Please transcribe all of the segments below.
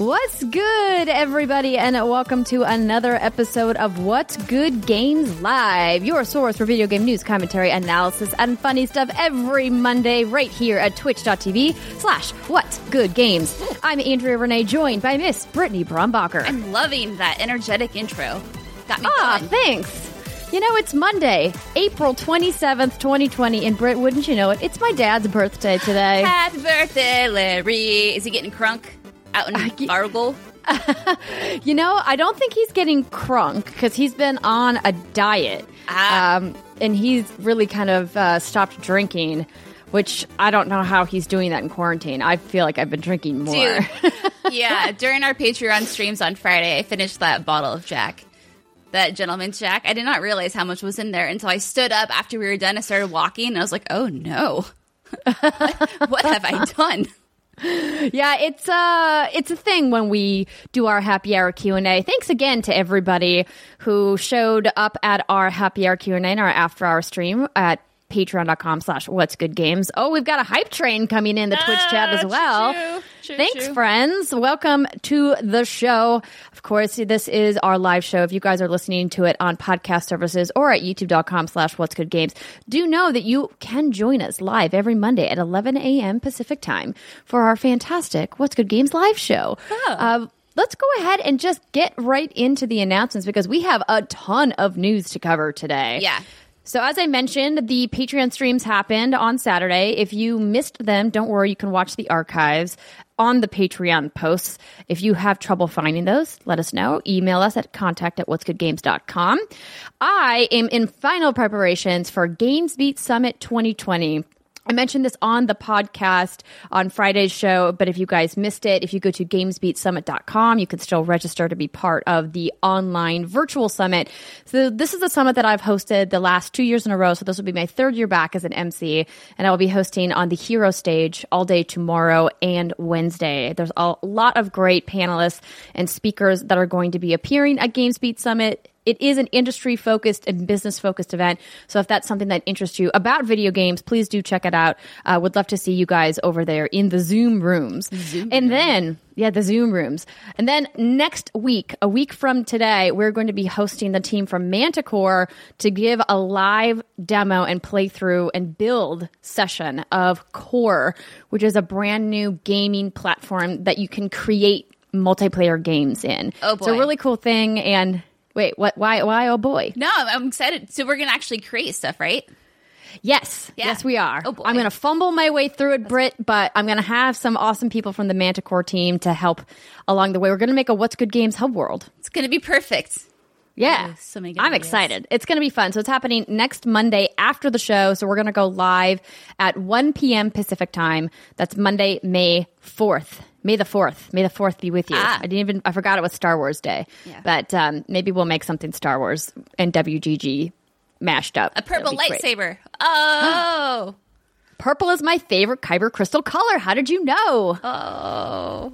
What's good, everybody, and welcome to another episode of What's Good Games Live, your source for video game news, commentary, analysis, and funny stuff every Monday right here at twitch.tv slash What's Good Games. I'm Andrea Rene, joined by Miss Brittany Brombacher. I'm loving that energetic intro. Got me Ah, going. thanks. You know, it's Monday, April 27th, 2020, and Britt, wouldn't you know it, it's my dad's birthday today. Happy birthday, Larry. Is he getting crunk out in Fargo? You know, I don't think he's getting crunk because he's been on a diet. Ah. Um, and he's really kind of uh, stopped drinking, which I don't know how he's doing that in quarantine. I feel like I've been drinking more. Dude. yeah, during our Patreon streams on Friday, I finished that bottle of Jack. That gentleman's Jack. I did not realize how much was in there until I stood up after we were done and started walking, and I was like, oh no. what have I done? Yeah, it's uh it's a thing when we do our happy hour Q&A. Thanks again to everybody who showed up at our happy hour Q&A and our after hour stream at patreon.com slash what's good games. Oh we've got a hype train coming in the twitch chat as Ah, well. choo-choo. Choo-choo. thanks friends. Welcome to the show. Of course this is our live show. If you guys are listening to it on podcast services or at youtube.com slash what's good games do know that you can join us live every monday at 11 a.m pacific time for our fantastic what's good games live show. Uh, let's go ahead and just get right into the announcements because we have a ton of news to cover today. Yeah. So, as I mentioned, the Patreon streams happened on Saturday. If you missed them, don't worry, you can watch the archives on the Patreon posts. If you have trouble finding those, let us know. Email us at contact at what'sgoodgames.com. I am in final preparations for GamesBeat Summit 2020. I mentioned this on the podcast on Friday's show, but if you guys missed it, if you go to gamesbeatsummit.com, you can still register to be part of the online virtual summit. So this is a summit that I've hosted the last two years in a row. So this will be my third year back as an MC, and I will be hosting on the hero stage all day tomorrow and Wednesday. There's a lot of great panelists and speakers that are going to be appearing at GamesBeat Summit it is an industry focused and business focused event. So if that's something that interests you about video games, please do check it out. Uh, would love to see you guys over there in the Zoom rooms. and then, yeah, the Zoom rooms. And then next week, a week from today, we're going to be hosting the team from Manticore to give a live demo and playthrough and build session of Core, which is a brand new gaming platform that you can create multiplayer games in. Oh, boy. It's a really cool thing and Wait, what? Why? Why? Oh boy! No, I'm excited. So we're going to actually create stuff, right? Yes, Yeah. yes, we are. Oh, boy. I'm going to fumble my way through it, Brit, but I'm going to have some awesome people from the Manticore team to help along the way. We're going to make a What's Good Games hub world. It's going to be perfect. Yeah, so many I'm ideas. excited. It's going to be fun. So it's happening next Monday after the show. So we're going to go live at 1 p.m. Pacific time. That's Monday, May 4th. May the 4th. May the 4th be with you. Ah. I didn't even, I forgot it was Star Wars Day. Yeah. But um, maybe we'll make something Star Wars and WGG mashed up. A purple It'll great. lightsaber. Oh. Purple is my favorite Kyber crystal color. How did you know? oh.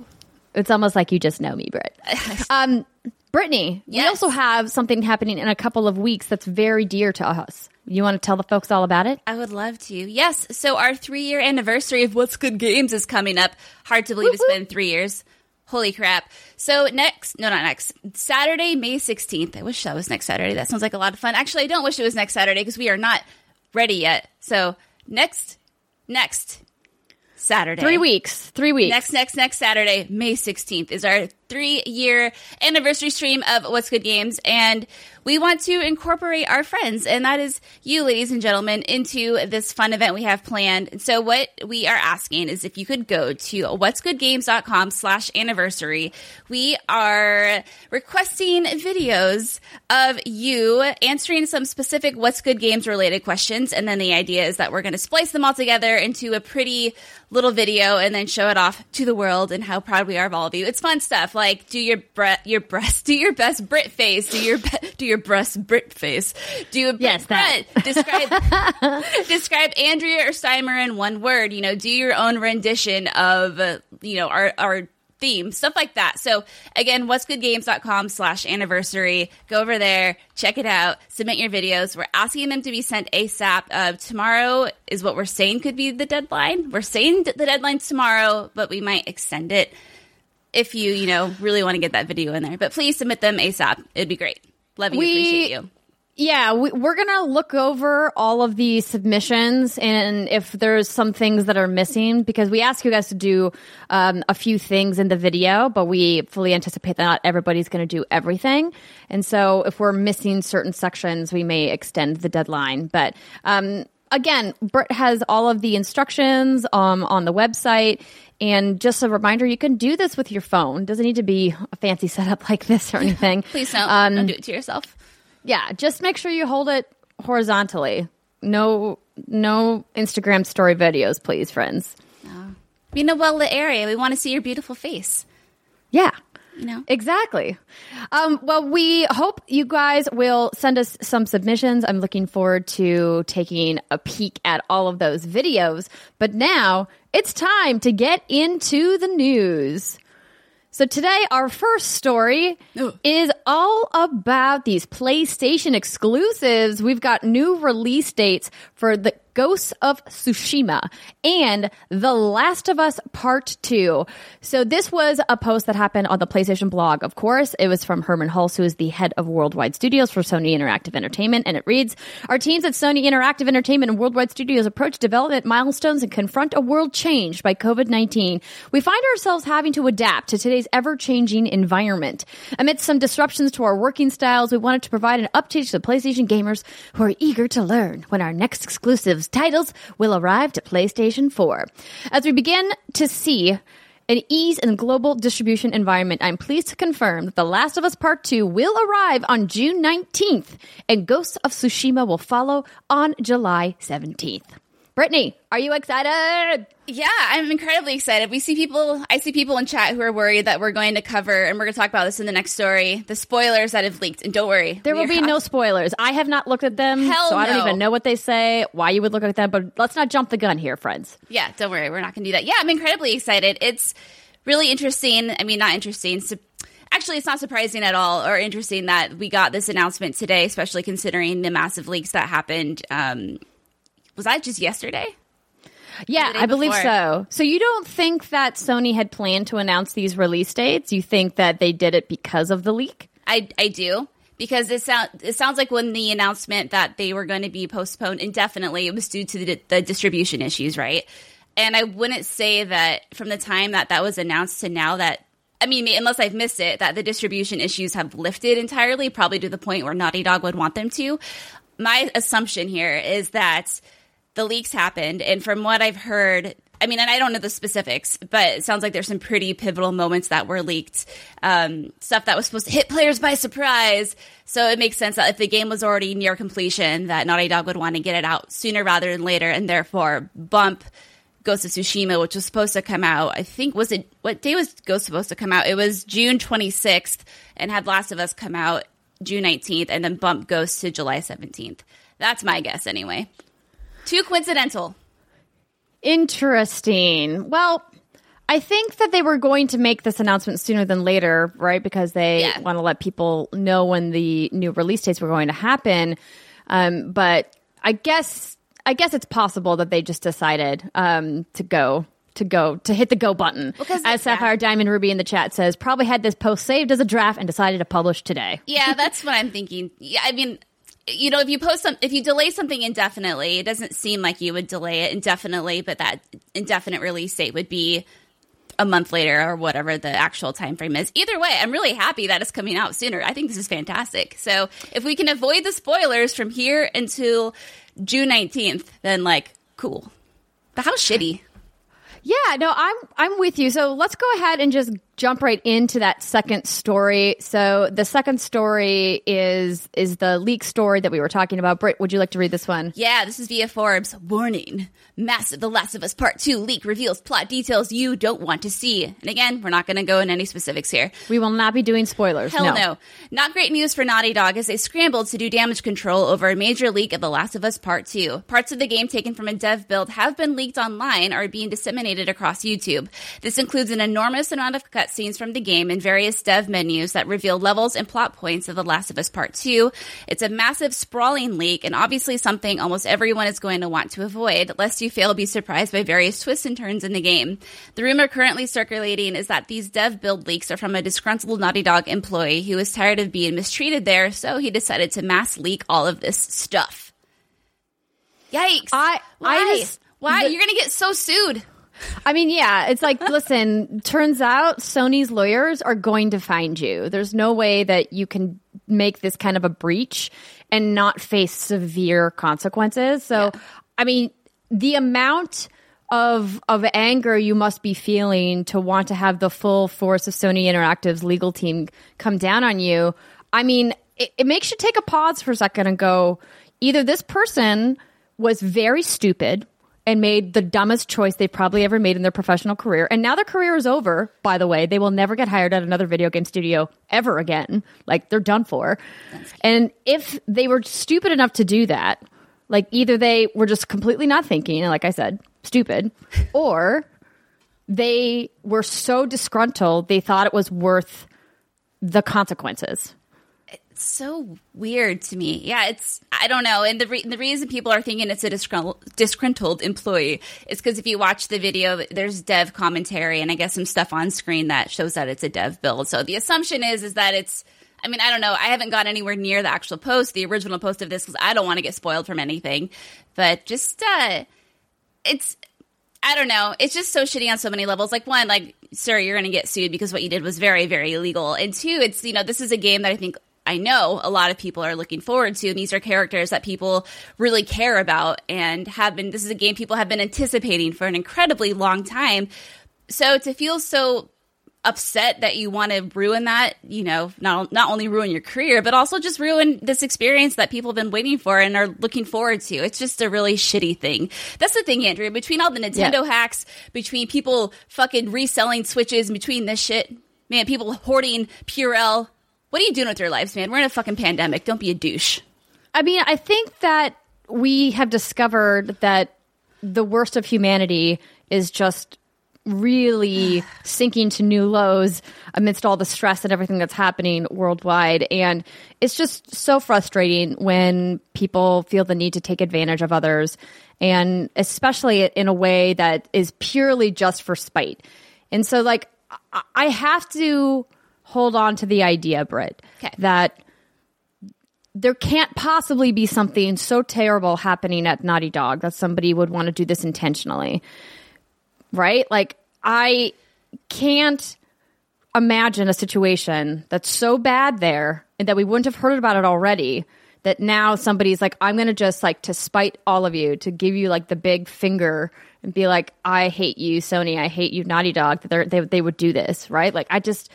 It's almost like you just know me, Britt. um, Brittany, we also have something happening in a couple of weeks that's very dear to us. You want to tell the folks all about it? I would love to. Yes. So our three year anniversary of What's Good Games is coming up. Hard to believe it's been three years. Holy crap. So next, no, not next, Saturday, May 16th. I wish that was next Saturday. That sounds like a lot of fun. Actually, I don't wish it was next Saturday because we are not ready yet. So next, next Saturday. Three weeks. Three weeks. Next, next, next Saturday, May 16th, is our three year anniversary stream of What's Good Games. And we want to incorporate our friends, and that is you, ladies and gentlemen, into this fun event we have planned. So, what we are asking is if you could go to what'sgoodgames.com slash anniversary. We are requesting videos of you answering some specific What's Good Games related questions. And then the idea is that we're going to splice them all together into a pretty little video and then show it off to the world and how proud we are of all of you. It's fun stuff like do your bre- your breast, do your best Brit face, do your be- do your breast Brit face, do a Brit Yes, that. Describe describe Andrea or Steimer in one word. You know, do your own rendition of uh, you know our our theme, stuff like that. So again, what's goodgames.com slash anniversary. Go over there, check it out, submit your videos. We're asking them to be sent ASAP. Uh, tomorrow is what we're saying could be the deadline. We're saying the deadline's tomorrow, but we might extend it if you, you know, really want to get that video in there. But please submit them ASAP. It'd be great. Love you, We- appreciate you. Yeah, we, we're going to look over all of the submissions and if there's some things that are missing because we ask you guys to do um, a few things in the video, but we fully anticipate that not everybody's going to do everything. And so if we're missing certain sections, we may extend the deadline. But um, again, Britt has all of the instructions um, on the website. And just a reminder, you can do this with your phone. Doesn't need to be a fancy setup like this or anything. Please don't, Um, don't do it to yourself. yeah, just make sure you hold it horizontally. No, no Instagram story videos, please, friends. Be in a well lit area. We want to see your beautiful face. Yeah. You know? Exactly. Um, well, we hope you guys will send us some submissions. I'm looking forward to taking a peek at all of those videos. But now it's time to get into the news. So today, our first story is all about these PlayStation exclusives. We've got new release dates for the Ghosts of Tsushima and The Last of Us Part 2. So this was a post that happened on the PlayStation blog, of course. It was from Hermen Hulst, who is the head of Worldwide Studios for Sony Interactive Entertainment, and it reads, Our teams at Sony Interactive Entertainment and Worldwide Studios approach development milestones and confront a world changed by COVID-19. We find ourselves having to adapt to today's ever-changing environment. Amidst some disruptions to our working styles, we wanted to provide an update to the PlayStation gamers who are eager to learn when our next exclusives titles will arrive to PlayStation 4. As we begin to see an ease in global distribution environment, I'm pleased to confirm that The Last of Us Part 2 will arrive on June 19th and Ghosts of Tsushima will follow on July 17th. Brittany, are you excited? Yeah, I'm incredibly excited. We see people, I see people in chat who are worried that we're going to cover, and we're going to talk about this in the next story, the spoilers that have leaked. And don't worry, There will be are- no spoilers. I have not looked at them, Hell so I don't even know what they say, why you would look at them, but let's not jump the gun here, friends. Yeah, don't worry, we're not going to do that. Yeah, I'm incredibly excited. It's really interesting. I mean, not interesting. Su- Actually, it's not surprising at all or interesting that we got this announcement today, especially considering the massive leaks that happened. Um, was that just yesterday? Yeah, I believe before. so. So you don't think that Sony had planned to announce these release dates? You think that they did it because of the leak? I I do because it sound it sounds like when the announcement that they were going to be postponed indefinitely, it was due to the, the distribution issues, right? And I wouldn't say that from the time that that was announced to now that I mean, unless I've missed it, that the distribution issues have lifted entirely, probably to the point where Naughty Dog would want them to. My assumption here is that the leaks happened, and from what I've heard, I mean, and I don't know the specifics, but it sounds like there's some pretty pivotal moments that were leaked. Um, stuff that was supposed to hit players by surprise. So it makes sense that if the game was already near completion, that Naughty Dog would want to get it out sooner rather than later, and therefore bump Ghost of Tsushima, which was supposed to come out. I think was it what day was Ghost supposed to come out? It was June 26th, and had Last of Us come out June 19th, and then bump Ghost to July 17th. That's my guess, anyway. Too coincidental. Interesting. Well, I think that they were going to make this announcement sooner than later, right? Because they Yeah. want to let people know when the new release dates were going to happen. Um, but I guess I guess it's possible that they just decided um, to go to go to hit the go button. Because- As Sapphire Diamond Ruby in the chat says, probably had this post saved as a draft and decided to publish today. Yeah, that's what I'm thinking. Yeah, I mean, you know, if you post some, if you delay something indefinitely, it doesn't seem like you would delay it indefinitely, but that indefinite release date would be a month later or whatever the actual time frame is. Either way, I'm really happy that it's coming out sooner. I think this is fantastic. So if we can avoid the spoilers from here until June 19th, then like, cool. But how shitty. Yeah, no, I'm I'm with you. So let's go ahead and just jump right into that second story. So the second story is is the leak story that we were talking about. Britt, would you like to read this one? Yeah, this is via Forbes. Warning. Massive The Last of Us Part 2 leak reveals plot details you don't want to see. And again, we're not going to go in any specifics here. We will not be doing spoilers. Hell no. Not great news for Naughty Dog as they scrambled to do damage control over a major leak of The Last of Us Part 2. Parts of the game taken from a dev build have been leaked online or are being disseminated across YouTube. This includes an enormous amount of cutscenes from the game and various dev menus that reveal levels and plot points of The Last of Us Part 2. It's a massive, sprawling leak, and obviously something almost everyone is going to want to avoid, lest you fail be surprised by various twists and turns in the game. The rumor currently circulating is that these dev build leaks are from a disgruntled Naughty Dog employee who was tired of being mistreated there, so he decided to mass leak all of this stuff. Yikes. I- Why? I just- Why? the- You're going to get so sued. I mean, yeah, it's like, listen, turns out Sony's lawyers are going to find you. There's no way that you can make this kind of a breach and not face severe consequences. So, I mean, the amount of of anger you must be feeling to want to have the full force of Sony Interactive's legal team come down on you. I mean, it, it makes you take a pause for a second and go, either this person was very stupid and made the dumbest choice they've probably ever made in their professional career. And now their career is over, by the way. They will never get hired at another video game studio ever again. Like they're done for. And if they were stupid enough to do that, like either they were just completely not thinking, like I said, stupid, or they were so disgruntled they thought it was worth the consequences. So weird to me. Yeah, it's I don't know, and the re- the reason people are thinking it's a disgruntled, disgruntled employee is because if you watch the video, there's dev commentary and I guess some stuff on screen that shows that it's a dev build. So the assumption is is that it's. I mean, I don't know. I haven't got anywhere near the actual post, the original post of this, because I don't want to get spoiled from anything. But just, uh, it's I don't know. It's just so shitty on so many levels. Like one, like sir, you're going to get sued because what you did was very, very illegal. And two, it's you know this is a game that I think I know a lot of people are looking forward to, and these are characters that people really care about and have been. This is a game people have been anticipating for an incredibly long time. So to feel so upset that you want to ruin that, you know, not not only ruin your career, but also just ruin this experience that people have been waiting for and are looking forward to. It's just a really shitty thing. That's the thing, Andrea. Between all the Nintendo Yeah. hacks, between people fucking reselling Switches, between this shit, man, people hoarding Purell. What are you doing with your lives, man? We're in a fucking pandemic. Don't be a douche. I mean, I think that we have discovered that the worst of humanity is just really sinking to new lows amidst all the stress and everything that's happening worldwide. And it's just so frustrating when people feel the need to take advantage of others, and especially in a way that is purely just for spite. And so, like, I- I have to hold on to the idea, Britt, Okay. that there can't possibly be something so terrible happening at Naughty Dog that somebody would want to do this intentionally. Right? Like, I can't imagine a situation that's so bad there and that we wouldn't have heard about it already that now somebody's like, I'm going to just like to spite all of you, to give you like the big finger and be like, I hate you, Sony. I hate you, Naughty Dog, that they, they would do this. Right? Like, I just.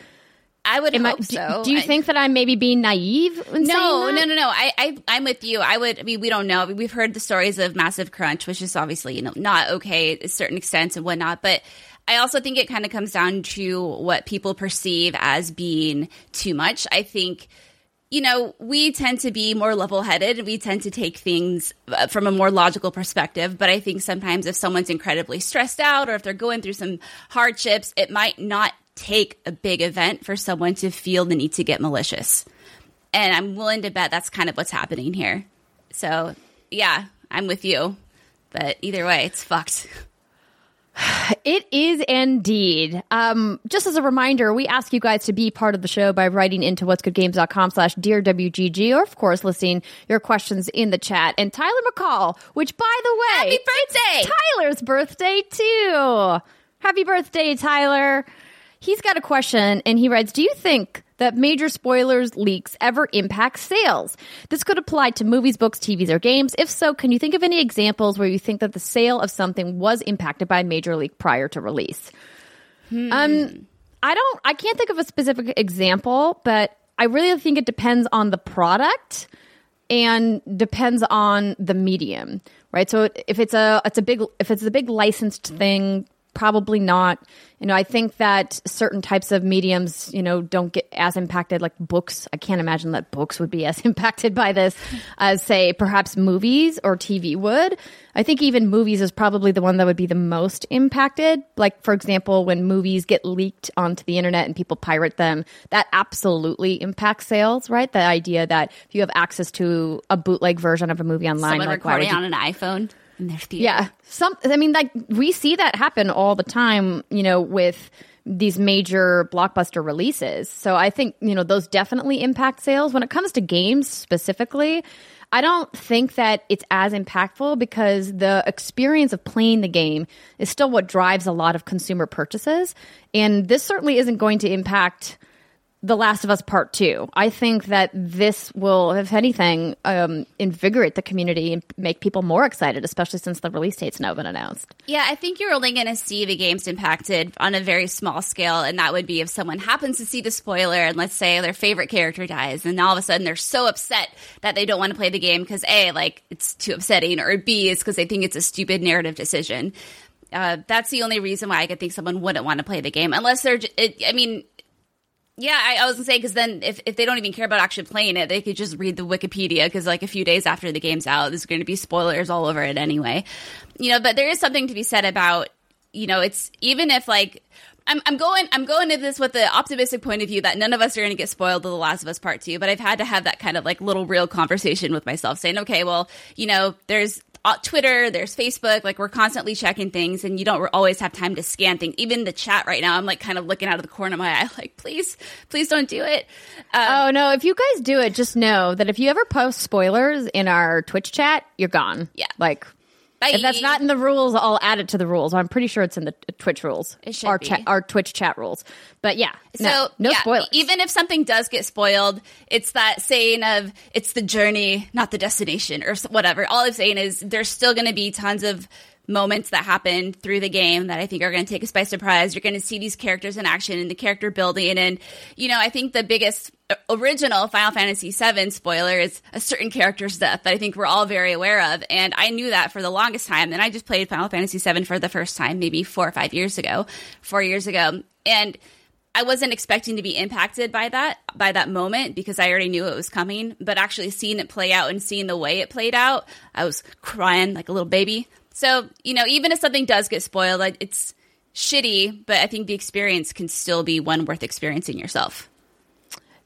I would Am I, hope do, so. do you I- think that I'm maybe being naive? In No, no, no, no. I, I, I'm with you. I would. I mean, we don't know. We've heard the stories of massive crunch, which is obviously you know not okay to a certain extent and whatnot. But I also think it kind of comes down to what people perceive as being too much. I think. You know, we tend to be more level headed. We tend to take things uh, from a more logical perspective. But I think sometimes if someone's incredibly stressed out or if they're going through some hardships, it might not take a big event for someone to feel the need to get malicious and I'm willing to bet that's kind of what's happening here. So, yeah, I'm with you. But either way, it's fucked. It is indeed. Um, just as a reminder, we ask you guys to be part of the show by writing into what's goodgames.com slash dear WGG or of course listing your questions in the chat. And Tyler McCall, which by the way, Happy birthday! Tyler's birthday too. Happy birthday, Tyler. He's got a question and he writes, do you think that major spoilers leaks ever impact sales? This could apply to movies, books, TVs, or games. If so, can you think of any examples where you think that the sale of something was impacted by a major leak prior to release? Um, I don't, I can't think of a specific example, but I really think it depends on the product and depends on the medium, right? So if it's a, it's a big, if it's a big licensed thing, probably not. You know, I think that certain types of mediums, you know, don't get as impacted like books. I can't imagine that books would be as impacted by this as say perhaps movies or TV would. I think even movies is probably the one that would be the most impacted. Like for example, when movies get leaked onto the internet and people pirate them, that absolutely impacts sales, right? The idea that if you have access to a bootleg version of a movie online, Someone like recording you on an iPhone in their theater. yeah. Some I mean like we see that happen all the time, you know, with these major blockbuster releases. So I think, you know, those definitely impact sales. When it comes to games specifically, I don't think that it's as impactful because the experience of playing the game is still what drives a lot of consumer purchases. And this certainly isn't going to impact the Last of Us Part Two. I think that this will, if anything, um, invigorate the community and make people more excited, especially since the release date's now been announced. Yeah, I think you're only going to see the games impacted on a very small scale, and that would be if someone happens to see the spoiler and let's say their favorite character dies, and all of a sudden they're so upset that they don't want to play the game because A, like it's too upsetting, or B, is because they think it's a stupid narrative decision. Uh, that's the only reason why I could think someone wouldn't want to play the game, unless they're. It, I mean, yeah, I, I was gonna say because then if, if they don't even care about actually playing it, they could just read the Wikipedia because like a few days after the game's out, there's going to be spoilers all over it anyway. You know, but there is something to be said about you know it's even if like. I'm, I'm going. I'm going into this with the optimistic point of view that none of us are going to get spoiled to The Last of Us Part Two. But I've had to have that kind of like little real conversation with myself, saying, "Okay, well, you know, there's Twitter, there's Facebook. Like we're constantly checking things, and you don't always have time to scan things. Even the chat right now, I'm like kind of looking out of the corner of my eye, like, please, please don't do it. Um, Oh no! If you guys do it, just know that if you ever post spoilers in our Twitch chat, you're gone. Yeah. like Bye. if that's not in the rules, I'll add it to the rules. I'm pretty sure it's in the Twitch rules. It should our be. chat, our Twitch chat rules. But yeah, So no, no yeah, spoilers. Even if something does get spoiled, it's that saying of it's the journey, not the destination, or whatever. All I'm saying is there's still going to be tons of moments that happen through the game that I think are going to take us by surprise. You're going to see these characters in action and the character building, and you know I think the biggest original Final Fantasy VII spoiler is a certain character's death that I think we're all very aware of, and I knew that for the longest time. And I just played Final Fantasy VII for the first time maybe four or five years ago, four years ago, and I wasn't expecting to be impacted by that by that moment because I already knew it was coming. But actually seeing it play out and seeing the way it played out, I was crying like a little baby. So you know, even if something does get spoiled, it's shitty, but I think the experience can still be one worth experiencing yourself.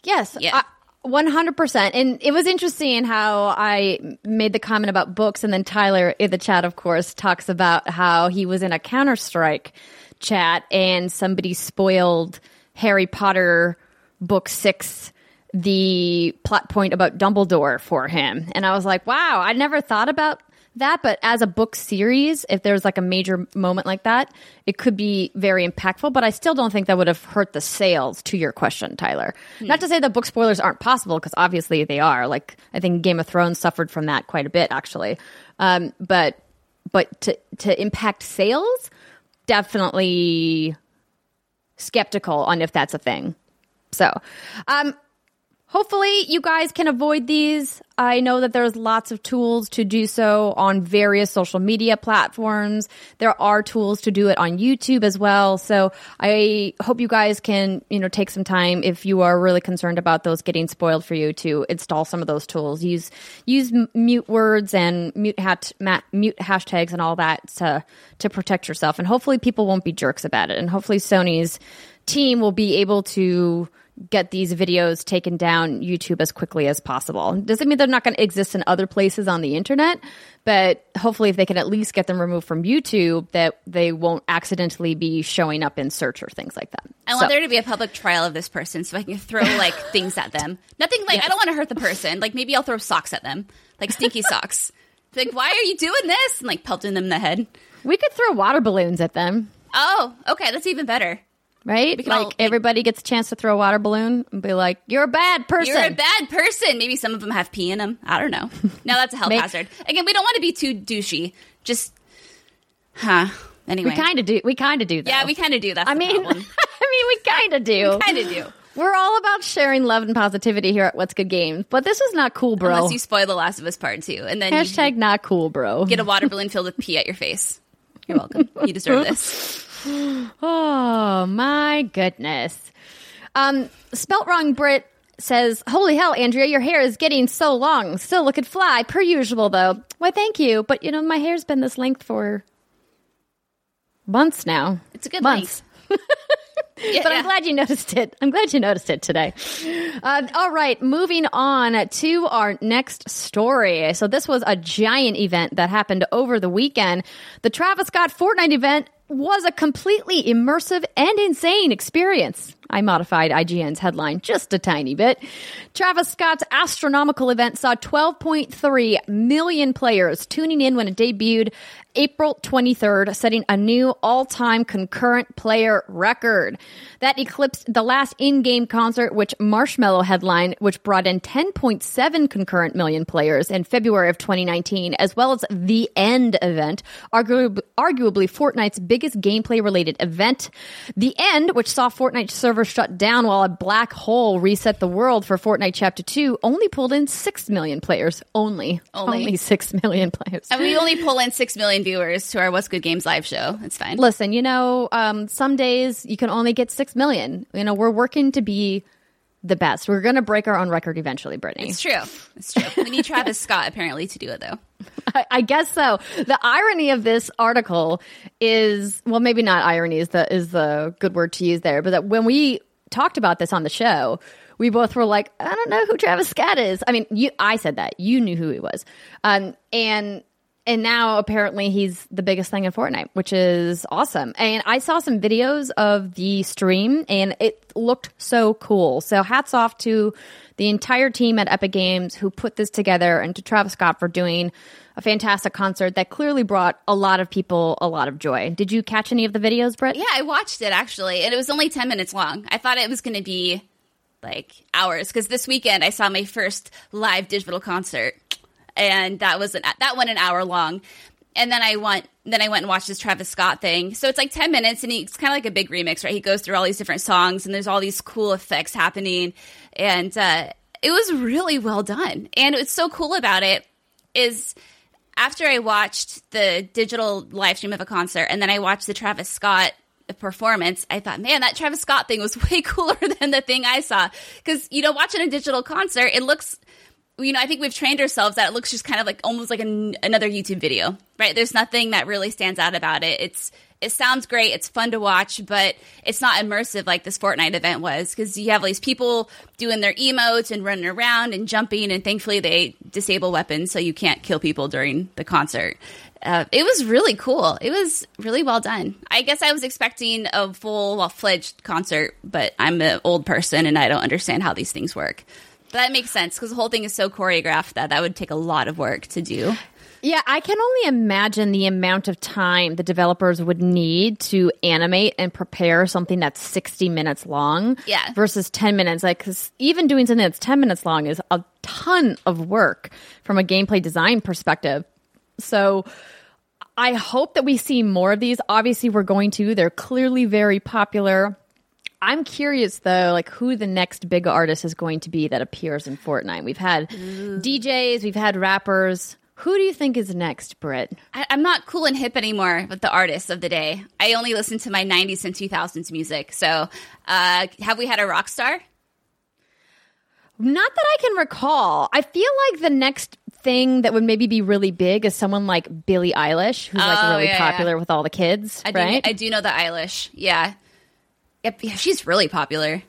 Yes. Yeah. Hundred percent, and it was interesting how I made the comment about books, and then Tyler in the chat, of course, talks about how he was in a Counter Strike chat, and somebody spoiled Harry Potter book six, the plot point about Dumbledore for him, and I was like, wow, I never thought about that, but as a book series, if there's like a major moment like that, it could be very impactful. But I still don't think that would have hurt the sales. To your question, Tyler, not to say that book spoilers aren't possible because obviously they are. Like I think Game of Thrones suffered from that quite a bit, actually. Um, but but to to impact sales, definitely skeptical on if that's a thing. So, um, hopefully you guys can avoid these. I know that there's lots of tools to do so on various social media platforms. There are tools to do it on YouTube as well. So I hope you guys can, you know, take some time if you are really concerned about those getting spoiled for you to install some of those tools. Use use mute words and mute hat ma- mute hashtags and all that to to protect yourself. And hopefully people won't be jerks about it. And hopefully Sony's team will be able to get these videos taken down YouTube as quickly as possible. Doesn't mean they're not going to exist in other places on the internet, but hopefully if they can at least get them removed from YouTube, that they won't accidentally be showing up in search or things like that. I So- want there to be a public trial of this person so I can throw like things at them. Nothing like I don't want to hurt the person. Like maybe I'll throw socks at them, like stinky socks. Like why are you doing this? And like pelting them in the head. we could throw water balloons at them. Oh, okay, that's even better. Right? Like all, everybody gets a chance to throw a water balloon and be like, "You're a bad person." You're a bad person. Maybe some of them have pee in them. I don't know. No, that's a health Make- hazard. Again, we don't want to be too douchey. Just, huh? Anyway, we kind of do. We kind of do. Though. yeah, we kind of do. That's I mean. I mean, we kind of do. kind of do. We're all about sharing love and positivity here at What's Good Games, but this is not cool, bro. Unless you spoil The Last of Us Part Two, and then Hashtag not cool, bro. get a water balloon filled with pee at your face. You're welcome. You deserve this. Oh my goodness. Um, spelt wrong Brit says, Holy hell, Andrea, your hair is getting so long. Still looking fly, per usual though. Why thank you. But you know, my hair's been this length for months now. It's a good months. Yeah, but I'm glad you noticed it. I'm glad you noticed it today. Uh, all right, moving on to our next story. So this was a giant event that happened over the weekend. The Travis Scott Fortnite event was a completely immersive and insane experience. I modified IGN's headline just a tiny bit. Travis Scott's astronomical event saw 12.3 million players tuning in when it debuted April 23rd, setting a new all time concurrent player record. That eclipsed the last in game concert, which Marshmello headlined, which brought in 10.7 concurrent million players in February of 2019, as well as the End event, arguably, arguably Fortnite's biggest gameplay related event. The End, which saw Fortnite servers shut down while a black hole reset the world for Fortnite Chapter 2, only pulled in 6 million players. Only. Only. Only 6 million players. And we only pull in six million viewers to our What's Good Games live show. It's fine. Listen, you know, um, some days you can only get 6 million. You know, we're working to be the best. We're going to break our own record eventually, Brittany. It's true. It's true. We need Travis Scott apparently to do it though. I, I guess so. The irony of this article is, well, maybe not irony is the is the good word to use there, but that when we talked about this on the show, we both were like, I don't know who Travis Scott is. I mean, you, I said that you knew who he was, um, and and now apparently he's the biggest thing in Fortnite, which is awesome. And I saw some videos of the stream, and it looked so cool. So hats off to the entire team at Epic Games who put this together, and to Travis Scott for doing a fantastic concert that clearly brought a lot of people a lot of joy. Did you catch any of the videos, Britt? Yeah, I watched it actually, and it was only 10 minutes long. I thought it was going to be like hours because this weekend I saw my first live digital concert, and that was an, that went an hour long. And then I went then I went and watched this Travis Scott thing. So it's like 10 minutes and it's kind of like a big remix, right? He goes through all these different songs and there's all these cool effects happening and uh, it was really well done. And what's so cool about it is after I watched the digital live stream of a concert and then I watched the Travis Scott performance, I thought, man, that Travis Scott thing was way cooler than the thing I saw. Because, you know, watching a digital concert, it looks, you know, I think we've trained ourselves that it looks just kind of like almost like an, another YouTube video, right? There's nothing that really stands out about it. It's, it sounds great. It's fun to watch, but it's not immersive like this Fortnite event was because you have all these people doing their emotes and running around and jumping, and thankfully they disable weapons so you can't kill people during the concert. Uh, it was really cool. It was really well done. I guess I was expecting a full well fledged concert, but I'm an old person and I don't understand how these things work. That makes sense because the whole thing is so choreographed that that would take a lot of work to do. Yeah, I can only imagine the amount of time the developers would need to animate and prepare something that's 60 minutes long Yeah. versus 10 minutes. Like, cause even doing something that's 10 minutes long is a ton of work from a gameplay design perspective. So I hope that we see more of these. Obviously, we're going to. They're clearly very popular. I'm curious though, like who the next big artist is going to be that appears in Fortnite. We've had DJs, we've had rappers. Who do you think is next, Britt? I, I'm not cool and hip anymore with the artists of the day. I only listen to my 90s and 2000s music. So, uh, have we had a rock star? Not that I can recall. I feel like the next thing that would maybe be really big is someone like Billie Eilish, who's like Oh, really yeah, popular with all the kids, I do, right? I do know the Eilish. Yeah. Yep, yeah, she's really popular.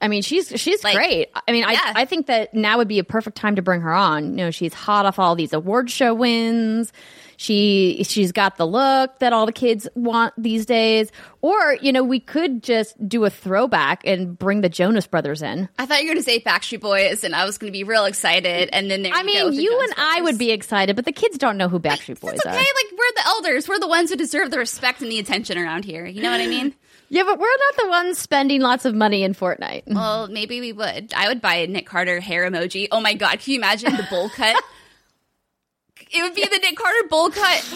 I mean, she's she's Like, great. I mean, yeah. I I think that now would be a perfect time to bring her on. You know, she's hot off all these award show wins. She she's got the look that all the kids want these days. Or you know, we could just do a throwback and bring the Jonas Brothers in. I thought you were going to say Backstreet Boys, and I was going to be real excited. And then there I you mean, you Jonas and I would be excited, but the kids don't know who Backstreet Boys are. It's okay. are. Like we're the elders. We're the ones who deserve the respect and the attention around here. You know what I mean? Yeah, but we're not the ones spending lots of money in Fortnite. well, maybe we would. I would buy a Nick Carter hair emoji. Oh my god! Can you imagine the bowl cut? it would be the Nick Carter bowl cut.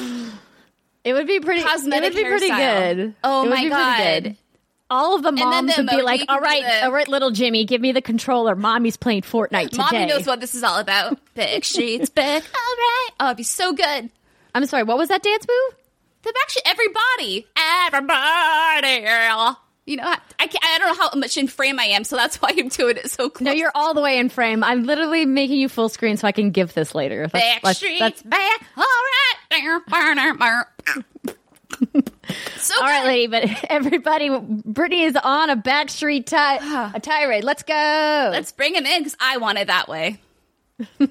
It would be pretty. Cosmetic it would be pretty hairstyle. good. Oh It my God. All of the then moms the would be like, "All right, the- all right, little Jimmy, give me the controller. Mommy's playing Fortnite today." Mommy knows what this is all about. Big streets, big. All right. Oh, it'd be so good. I'm sorry. What was that dance move? The Backstreet everybody, everybody. You know, I I, I don't know how much in frame I am, so that's why I'm doing it so close. No, you're all the way in frame. I'm literally making you full screen so I can give this later. That's- that's- Backstreet that's- back. All right. so all right, lady. But everybody, Brittany is on a backstreet ti- a tirade. Let's go. Let's bring him in because I want it that way. Look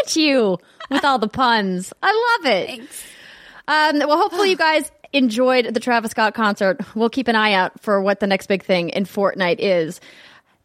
at you with all the puns. I love it. Thanks. Um, well, hopefully you guys enjoyed the Travis Scott concert. We'll keep an eye out for what the next big thing in Fortnite is.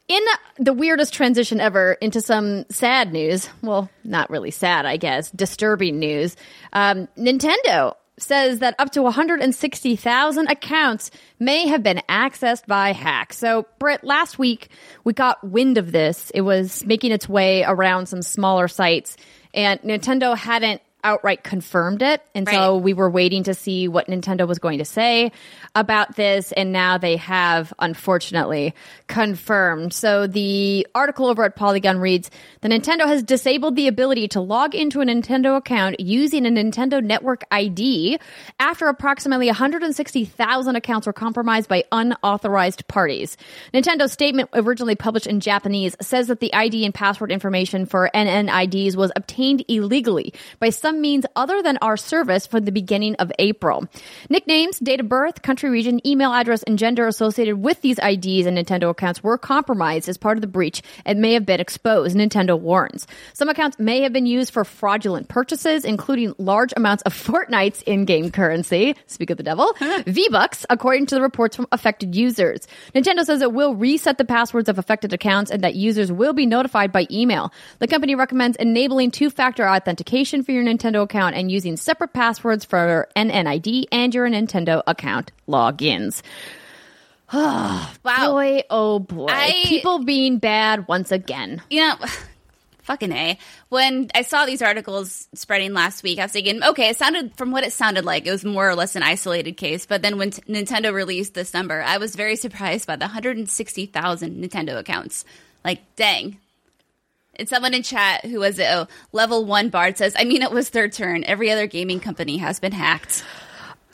In the weirdest transition ever into some sad news, well, not really sad, I guess, disturbing news. Um, Nintendo says that up to 160,000 accounts may have been accessed by hacks. So, Britt, last week we got wind of this. It was making its way around some smaller sites, and Nintendo hadn't outright confirmed it. And so we were waiting to see what Nintendo was going to say about this. And now they have, unfortunately, confirmed. So the article over at Polygon reads The Nintendo has disabled the ability to log into a Nintendo account using a Nintendo Network ID after approximately 160,000 accounts were compromised by unauthorized parties. Nintendo's statement, originally published in Japanese, says that the ID and password information for NNIDs was obtained illegally by some means other than our service from the beginning of April. Nicknames, date of birth, country region, email address, and gender associated with these IDs and Nintendo accounts were compromised as part of the breach and may have been exposed, Nintendo warns. Some accounts may have been used for fraudulent purchases, including large amounts of Fortnite's in-game currency. Speak of the devil. V-Bucks, according to the reports from affected users. Nintendo says it will reset the passwords of affected accounts and that users will be notified by email. The company recommends enabling two-factor authentication for your Nintendo account and using separate passwords for NNID and your Nintendo account logins. Wow. Boy, oh boy. I- People being bad once again. you know, fucking A. When I saw these articles spreading last week, I was thinking, okay, it sounded, from what it sounded like, it was more or less an isolated case. But then when t- Nintendo released this number, I was very surprised by the 160,000 Nintendo accounts. Like, dang. And someone in chat who was a level one bard says, I mean, it was their turn. Every other gaming company has been hacked.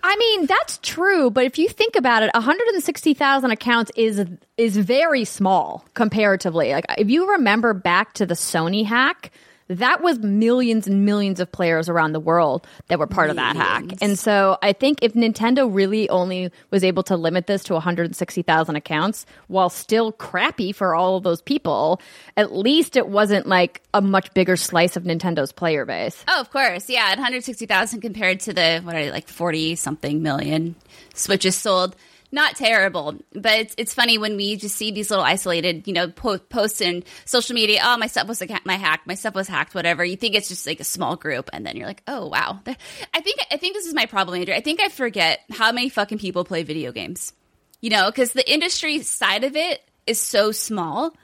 I mean, that's true, but if you think about it, 160,000 accounts is is very small comparatively. Like if you remember back to the Sony hack, that was millions and millions of players around the world that were part of that hack. And so I think if Nintendo really only was able to limit this to 160,000 accounts while still crappy for all of those people, at least it wasn't like a much bigger slice of Nintendo's player base. Oh, of course. Yeah, 160,000 compared to the, what are they, like 40 something million Switches sold. Not terrible, but it's, it's funny when we just see these little isolated, you know, po- posts in social media. Oh, my stuff was like, my hack, my stuff was hacked, whatever. You think it's just like a small group, and then you're like, oh wow. I think I think this is my problem, Andrew. I think I forget how many fucking people play video games. You know, because the industry side of it is so small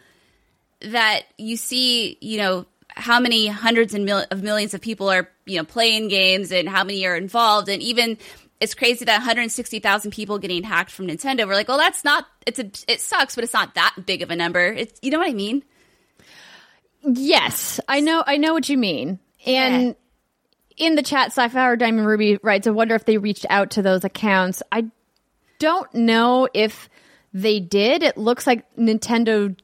that you see, you know, how many hundreds and mil- of millions of people are, you know, playing games and how many are involved. And even it's crazy that 160,000 people getting hacked from Nintendo. We're like, well, that's not, it's a, it sucks, but it's not that big of a number. It's, you know what I mean? Yes, I know. I know what you mean. And in the chat, Sapphire Diamond Ruby writes, "I wonder if they reached out to those accounts." I don't know if they did. It looks like Nintendo.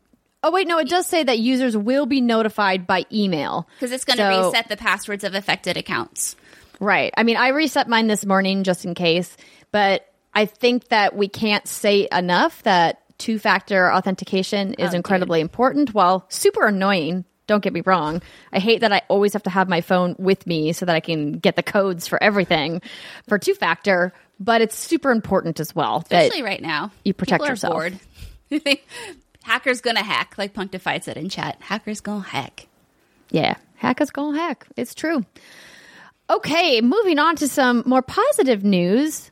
Oh wait, no, it does say that users will be notified by email Because it's going to So- reset the passwords of affected accounts. Right. I mean, I reset mine this morning just in case, but I think that we can't say enough that two factor authentication is Oh, incredibly important while super annoying. Don't get me wrong. I hate that I always have to have my phone with me so that I can get the codes for everything for two factor, but it's super important as well. Especially right now. you protect People are yourself. bored. Hacker's gonna hack, like Punctified said in chat. Hacker's gonna hack. Yeah, Hackers gonna hack. It's true. Okay, moving on to some more positive news.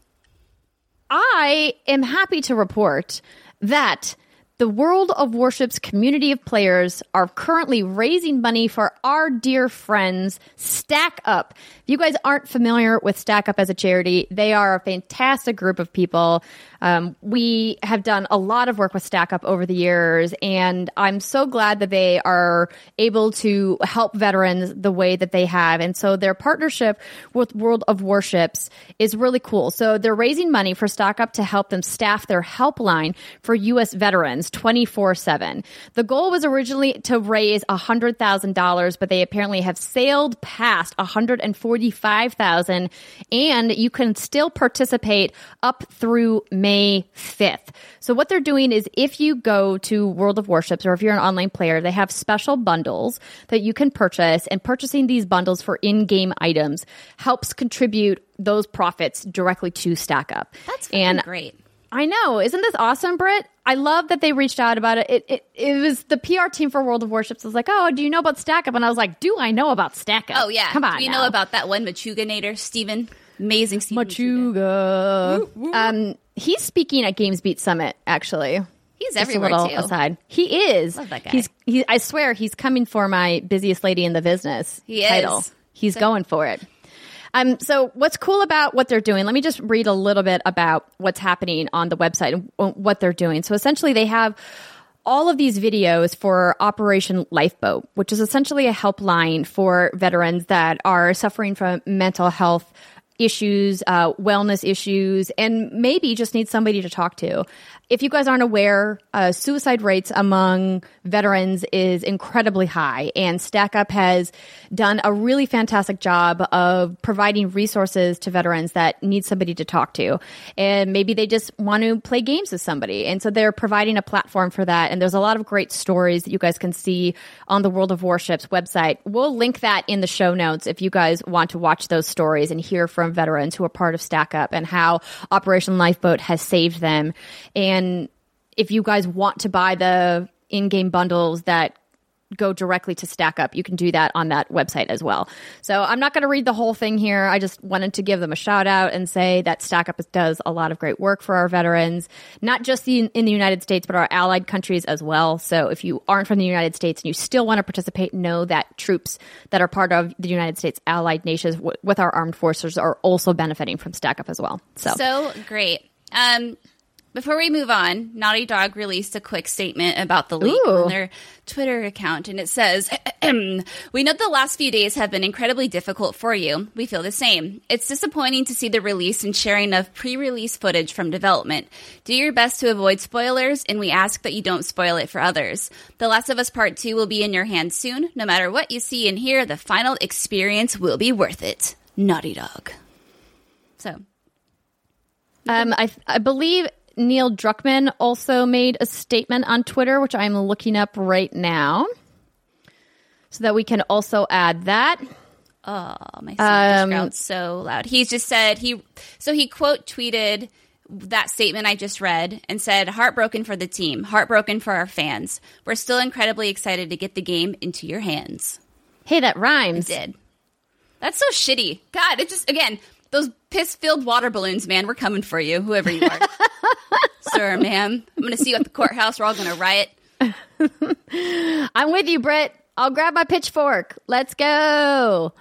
I am happy to report that the World of Warships community of players are currently raising money for our dear friends Stack Up. If you guys aren't familiar with Stack Up as a charity, they are a fantastic group of people. Um, we have done a lot of work with Stack Up over the years, and I'm so glad that they are able to help veterans the way that they have. And so their partnership with World of Warships is really cool. So they're raising money for Stack Up to help them staff their helpline for U.S. veterans 24 7. The goal was originally to raise $100,000, but they apparently have sailed past 145,000 and you can still participate up through May 5th. So what they're doing is if you go to World of Warships or if you're an online player, they have special bundles that you can purchase and purchasing these bundles for in-game items helps contribute those profits directly to Stack Up. That's and great. I know. Isn't this awesome, Britt? I love that they reached out about it. It, it. it was the PR team for World of Warships was like, oh, do you know about Stack Up? And I was like, do I know about Stack Up? Oh yeah, Come on. Do you now. know about that one Machuganator, Steven? Amazing Steven. Machuga? Um, he's speaking at GamesBeat Summit, actually. He's Just a everywhere little too. aside. He is. Love that guy. He's. He, I swear, he's coming for my busiest lady in the business He title. is. He's going for it. Um, so what's cool about what they're doing? Let me just read a little bit about what's happening on the website and what they're doing. So essentially, they have all of these videos for Operation Lifeboat, which is essentially a helpline for veterans that are suffering from mental health issues, uh, wellness issues, and maybe just need somebody to talk to. If you guys aren't aware, uh, suicide rates among veterans is incredibly high, and Stack Up has done a really fantastic job of providing resources to veterans that need somebody to talk to. And maybe they just want to play games with somebody. And so they're providing a platform for that. And there's a lot of great stories that you guys can see on the World of Warships website. We'll link that in the show notes if you guys want to watch those stories and hear from veterans who are part of Stack Up and how Operation Lifeboat has saved them. And if you guys want to buy the in-game bundles that go directly to stack up. You can do that on that website as well. So i'm not going to read the whole thing here. I just wanted to give them a shout out and say that stack up does a lot of great work for our veterans not just in, in the united states but our allied countries as well. So if you aren't from the united states and you still want to participate know that troops that are part of the united states allied nations with our armed forces are also benefiting from stack up as well. So, So great. Um, before we move on, Naughty Dog released a quick statement about the leak Ooh. on their Twitter account, and it says, "We know the last few days have been incredibly difficult for you. We feel the same. It's disappointing to see the release and sharing of pre-release footage from development. Do your best to avoid spoilers, and we ask that you don't spoil it for others. The Last of Us Part Two will be in your hands soon. No matter what you see and hear, the final experience will be worth it. Naughty Dog." So. Um, I, I believe Neil Druckmann also made a statement on Twitter, which I'm looking up right now, so that we can also add that. Oh, my son Um, growled so loud. He's just said he so he quote tweeted that statement I just read and said, "Heartbroken for the team, heartbroken for our fans. We're still incredibly excited to get the game into your hands." Hey, that rhymes. Did that's so shitty? God, it just again those piss-filled water balloons, man. We're coming for you, whoever you are, sir, ma'am. I'm going to see you at the courthouse. We're all going to riot. I'm with you, Britt. I'll grab my pitchfork. Let's go.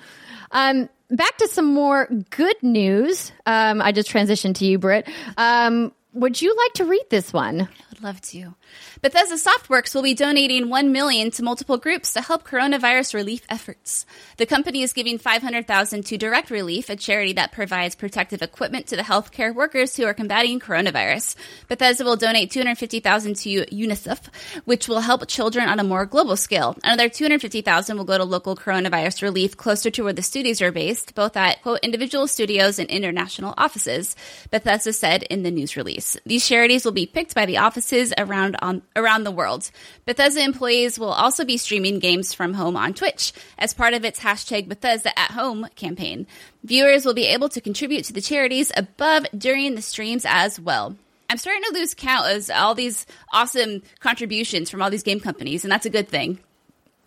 Um, back to some more good news. Um, I just transitioned to you, Britt. Um, would you like to read this one? I would love to. Bethesda Softworks will be donating 1 million to multiple groups to help coronavirus relief efforts. The company is giving 500,000 to Direct Relief, a charity that provides protective equipment to the healthcare workers who are combating coronavirus. Bethesda will donate 250,000 to UNICEF, which will help children on a more global scale. Another 250,000 will go to local coronavirus relief closer to where the studios are based, both at quote individual studios and international offices. Bethesda said in the news release. These charities will be picked by the offices around on around the world. Bethesda employees will also be streaming games from home on Twitch as part of its hashtag Bethesda at Home campaign. Viewers will be able to contribute to the charities above during the streams as well. I'm starting to lose count of all these awesome contributions from all these game companies, and that's a good thing.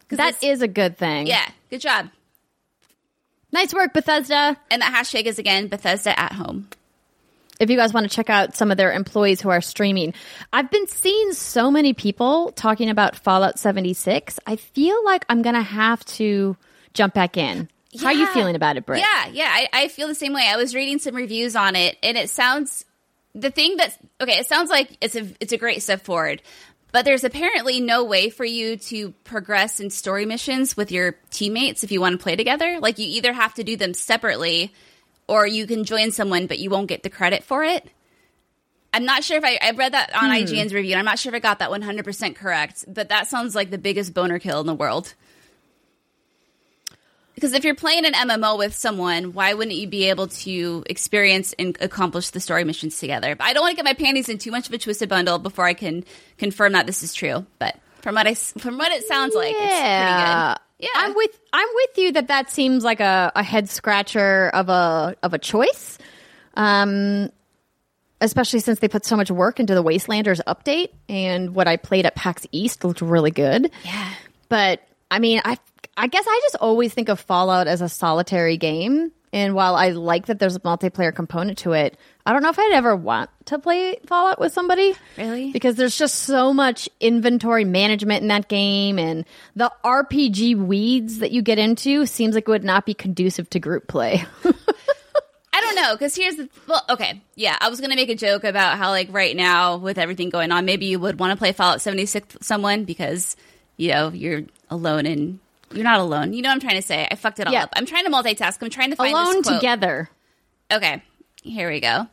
That it's- a good thing. yeah, good job. Nice work, Bethesda. And that hashtag is again Bethesda at home. If you guys want to check out some of their employees who are streaming. I've been seeing so many people talking about Fallout 76. I feel like I'm going to have to jump back in. How are you feeling about it, Britt? Yeah, yeah, I, I feel the same way. I was reading some reviews on it, and it sounds the thing that's okay. It sounds like it's a it's a great step forward, but there's apparently no way for you to progress in story missions with your teammates if you want to play together. Like you either have to do them separately, or you can join someone, but you won't get the credit for it. I'm not sure if I, I read that on hmm. IGN's review. And I'm not sure if I got that 100% correct, but that sounds like the biggest boner kill in the world. Because if you're playing an MMO with someone, why wouldn't you be able to experience and accomplish the story missions together? But I don't want to get my panties in too much of a twisted bundle before I can confirm that this is true. But from what I from what it sounds like, it's pretty good. Yeah, I'm with I'm with you that that seems like a, a head scratcher of a of a choice. Um especially since they put so much work into the Wastelanders update and what I played at PAX East looked really good. Yeah. But I mean, I I guess I just always think of Fallout as a solitary game. And while I like that there's a multiplayer component to it, I don't know if I'd ever want to play Fallout with somebody. Really? Because there's just so much inventory management in that game, and the RPG weeds that you get into seems like it would not be conducive to group play. I don't know because here's the well, okay, yeah. I was gonna make a joke about how like right now with everything going on, maybe you would want to play Fallout 76 with someone because you know you're alone and you're not alone. You know what I'm trying to say? I fucked it all Yeah. up. I'm trying to multitask. I'm trying to find Alone together. Okay, here we go.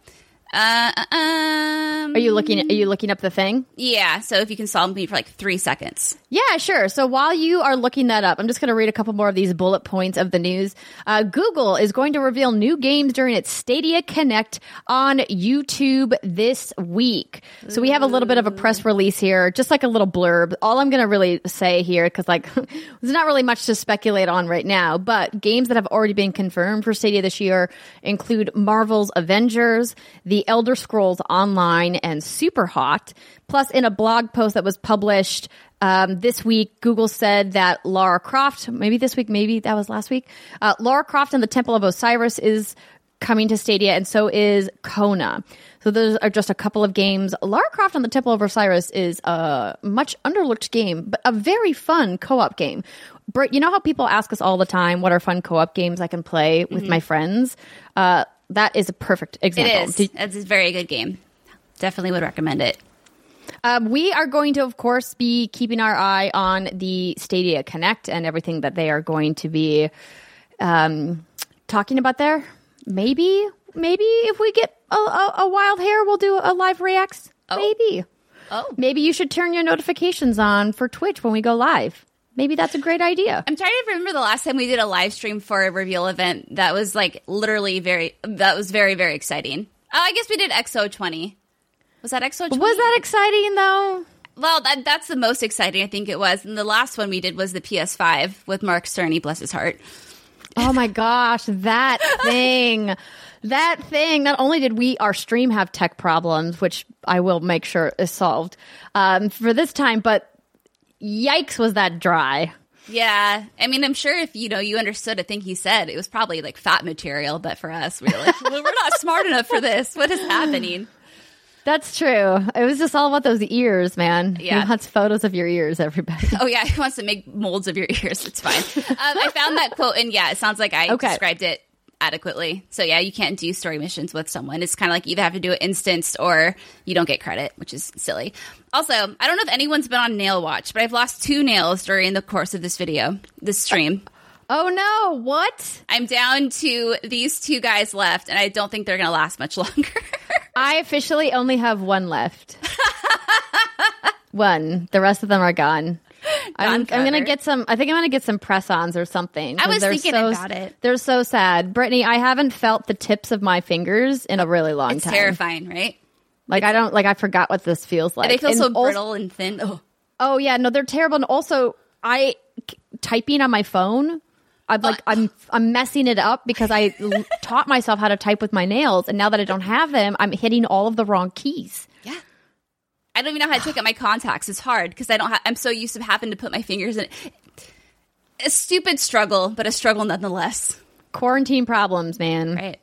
Uh, um, Are you looking? Are you looking up the thing? yeah. So if you can solve me for like three seconds. Yeah, sure. So while you are looking that up, I'm just going to read a couple more of these bullet points of the news. Uh, Google is going to reveal new games during its Stadia Connect on YouTube this week. So we have a little bit of a press release here, just like a little blurb. All I'm going to really say here, because like there's not really much to speculate on right now, but games that have already been confirmed for Stadia this year include Marvel's Avengers, The Elder Scrolls Online, and Super Hot. Plus, in a blog post that was published um, this week, Google said that Lara Croft, maybe this week, maybe that was last week, uh, Lara Croft and the Temple of Osiris is coming to Stadia, and so is Kona. So those are just a couple of games. Lara Croft and the Temple of Osiris is a much underlooked game, but a very fun co-op game. Britt, you know how people ask us all the time what are fun co-op games I can play with my friends? Uh, that is a perfect example. is. Did- It's a very good game. Definitely would recommend it. Um, we are going to, of course, be keeping our eye on the Stadia Connect and everything that they are going to be um, talking about there. Maybe, maybe if we get a, a, a wild hair, we'll do a live reacts. Maybe. Oh. Maybe you should turn your notifications on for Twitch when we go live. Maybe that's a great idea. I'm trying to remember the last time we did a live stream for a reveal event that was like literally very that was very very exciting. Oh, I guess we did XO20. Was that XO20? Was that exciting though? Well, that that's the most exciting I think it was. And the last one we did was the PS5 with Mark Cerny, bless his heart. Oh my gosh, that thing. That thing. Not only did we, our stream, have tech problems, which I will make sure is solved um, for this time, but yikes, was that dry. Yeah, I mean, I'm sure if you know you understood a thing he said, it was probably like fat material. But for us, we were like, well, we're not smart enough for this. What is happening? That's true. It was just all about those ears, man. Yeah. He wants photos of your ears, everybody. Oh yeah, he wants to make molds of your ears. It's fine. Um, I found that quote, and yeah, it sounds like I Okay. described it adequately. So yeah, you can't do story missions with someone. It's kind of like you either have to do it instanced or you don't get credit, which is silly. Also, I don't know if anyone's been on nail watch, but I've lost two nails during the course of this video, this stream. Oh no, what? I'm down to these two guys left, and I don't think they're going to last much longer. I officially only have one left. one. The rest of them are gone. I'm, I'm gonna get some. I think I'm gonna get some press-ons or something. I was thinking so- about it. They're so sad, Brittany. I haven't felt the tips of my fingers in a really long it's time. terrifying, right? Like I don't like. I forgot what this feels like. They feel And so also- brittle and thin. Oh. Oh yeah, no, they're terrible. And also, I typing on my phone. I'm like I'm I'm messing it up because I l- taught myself how to type with my nails, and now that I don't have them, I'm hitting all of the wrong keys. Yeah. I don't even know how to take out my contacts. It's hard because I don't. Ha- I'm so used to having to put my fingers in. A stupid struggle, but a struggle nonetheless. Quarantine problems, man. Right.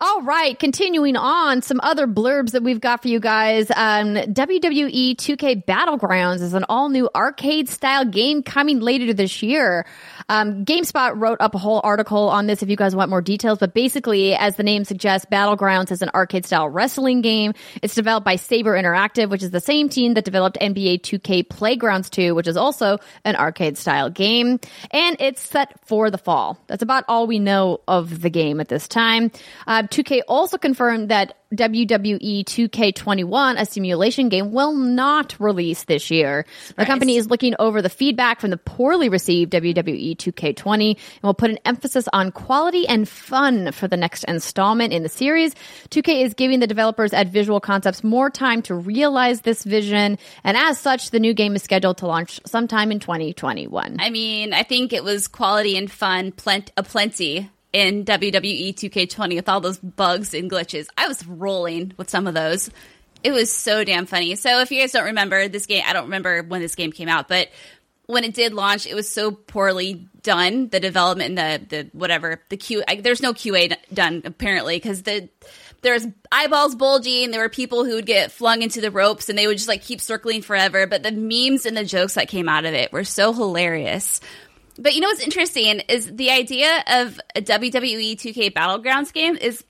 All right, continuing on, some other blurbs that we've got for you guys. Um, WWE 2K Battlegrounds is an all new arcade style game coming later this year. Um, GameSpot wrote up a whole article on this if you guys want more details, but basically, as the name suggests, Battlegrounds is an arcade style wrestling game. It's developed by Saber Interactive, which is the same team that developed NBA 2K Playgrounds 2, which is also an arcade style game. And it's set for the fall. That's about all we know of the game at this time. Uh, 2K also confirmed that WWE 2K21, a simulation game, will not release this year. The company is looking over the feedback from the poorly received WWE 2K20 and will put an emphasis on quality and fun for the next installment in the series. 2K is giving the developers at Visual Concepts more time to realize this vision, and as such, the new game is scheduled to launch sometime in 2021. I mean, I think it was quality and fun plent- a plenty in WWE 2K20 with all those bugs and glitches. I was rolling with some of those. It was so damn funny. So if you guys don't remember this game, I don't remember when this game came out, but when it did launch, it was so poorly done. The development and the the whatever the Q. There's no QA done apparently because the there was eyeballs bulging. There were people who would get flung into the ropes and they would just like keep circling forever. But the memes and the jokes that came out of it were so hilarious. But you know what's interesting is the idea of a WWE 2K Battlegrounds game is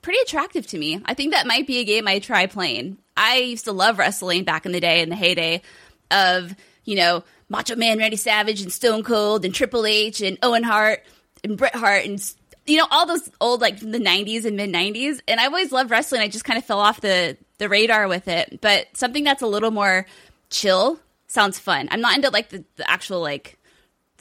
pretty attractive to me. I think that might be a game I try playing. I used to love wrestling back in the day, in the heyday of, you know, Macho Man Randy Savage and Stone Cold and Triple H and Owen Hart and Bret Hart and, you know, all those old, like the 90s and mid 90s. And I always loved wrestling. I just kind of fell off the, the radar with it. But something that's a little more chill sounds fun. I'm not into like the, the actual, like,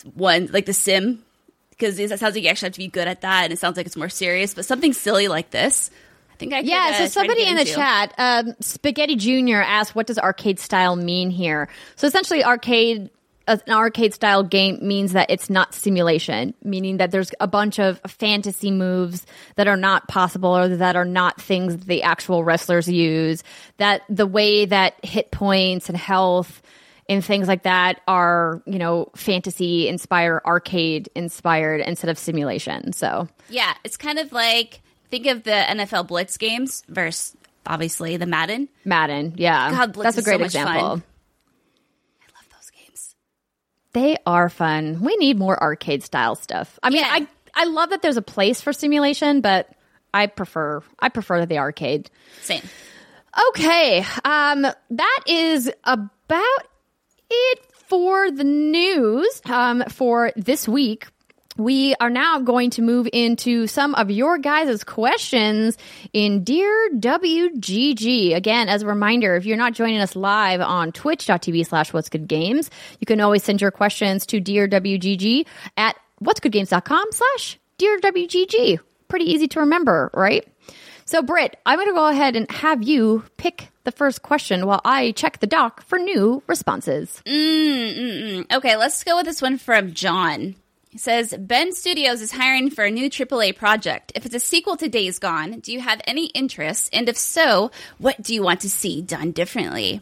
one like the sim because it sounds like you actually have to be good at that and it sounds like it's more serious but something silly like this i think i could, Yeah, uh, so somebody in the into. chat, um, Spaghetti Junior asked, "What does arcade style mean here?" So essentially, arcade an arcade style game means that it's not simulation, meaning that there's a bunch of fantasy moves that are not possible or that are not things that the actual wrestlers use. That the way that hit points and health and things like that are, you know, fantasy inspired, arcade inspired instead of simulation. So yeah it's kind of like think of the nfl blitz games versus obviously the madden Madden, yeah, God, Blitz that's a so great much example. fun. i love those games They are fun. We need more arcade style stuff. I mean, Yeah. I I love that there's a place for simulation, but I prefer I prefer the arcade. same Okay, um, that is about it for the news um, for this week. We are now going to move into some of your guys' questions in Dear WGG. Again, as a reminder, if you're not joining us live on twitch.tv slash what's good games, you can always send your questions to Dear WGG at what's goodgames.com slash Dear WGG. Pretty easy to remember, right? So, Britt, I'm going to go ahead and have you pick the first question while I check the doc for new responses. Okay, let's go with this one from John. He says Bend Studios is hiring for a new AAA project. If it's a sequel to Days Gone, do you have any interest? And if so, what do you want to see done differently?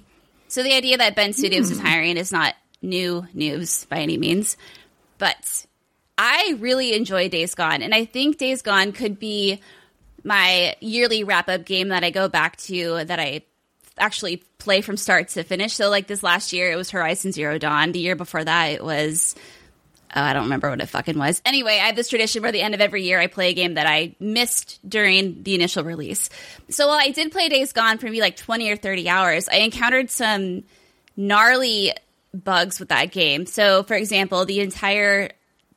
So the idea that Bend Studios is hmm. hiring is not new news by any means, but I really enjoy Days Gone, and I think Days Gone could be my yearly wrap up game that I go back to that I actually play from start to finish. So like this last year, it was Horizon Zero Dawn. The year before that, it was oh, I don't remember what it fucking was. Anyway, I have this tradition where the end of every year I play a game that I missed during the initial release. So while I did play Days Gone for maybe like 20 or 30 hours, I encountered some gnarly bugs with that game. So for example, the entire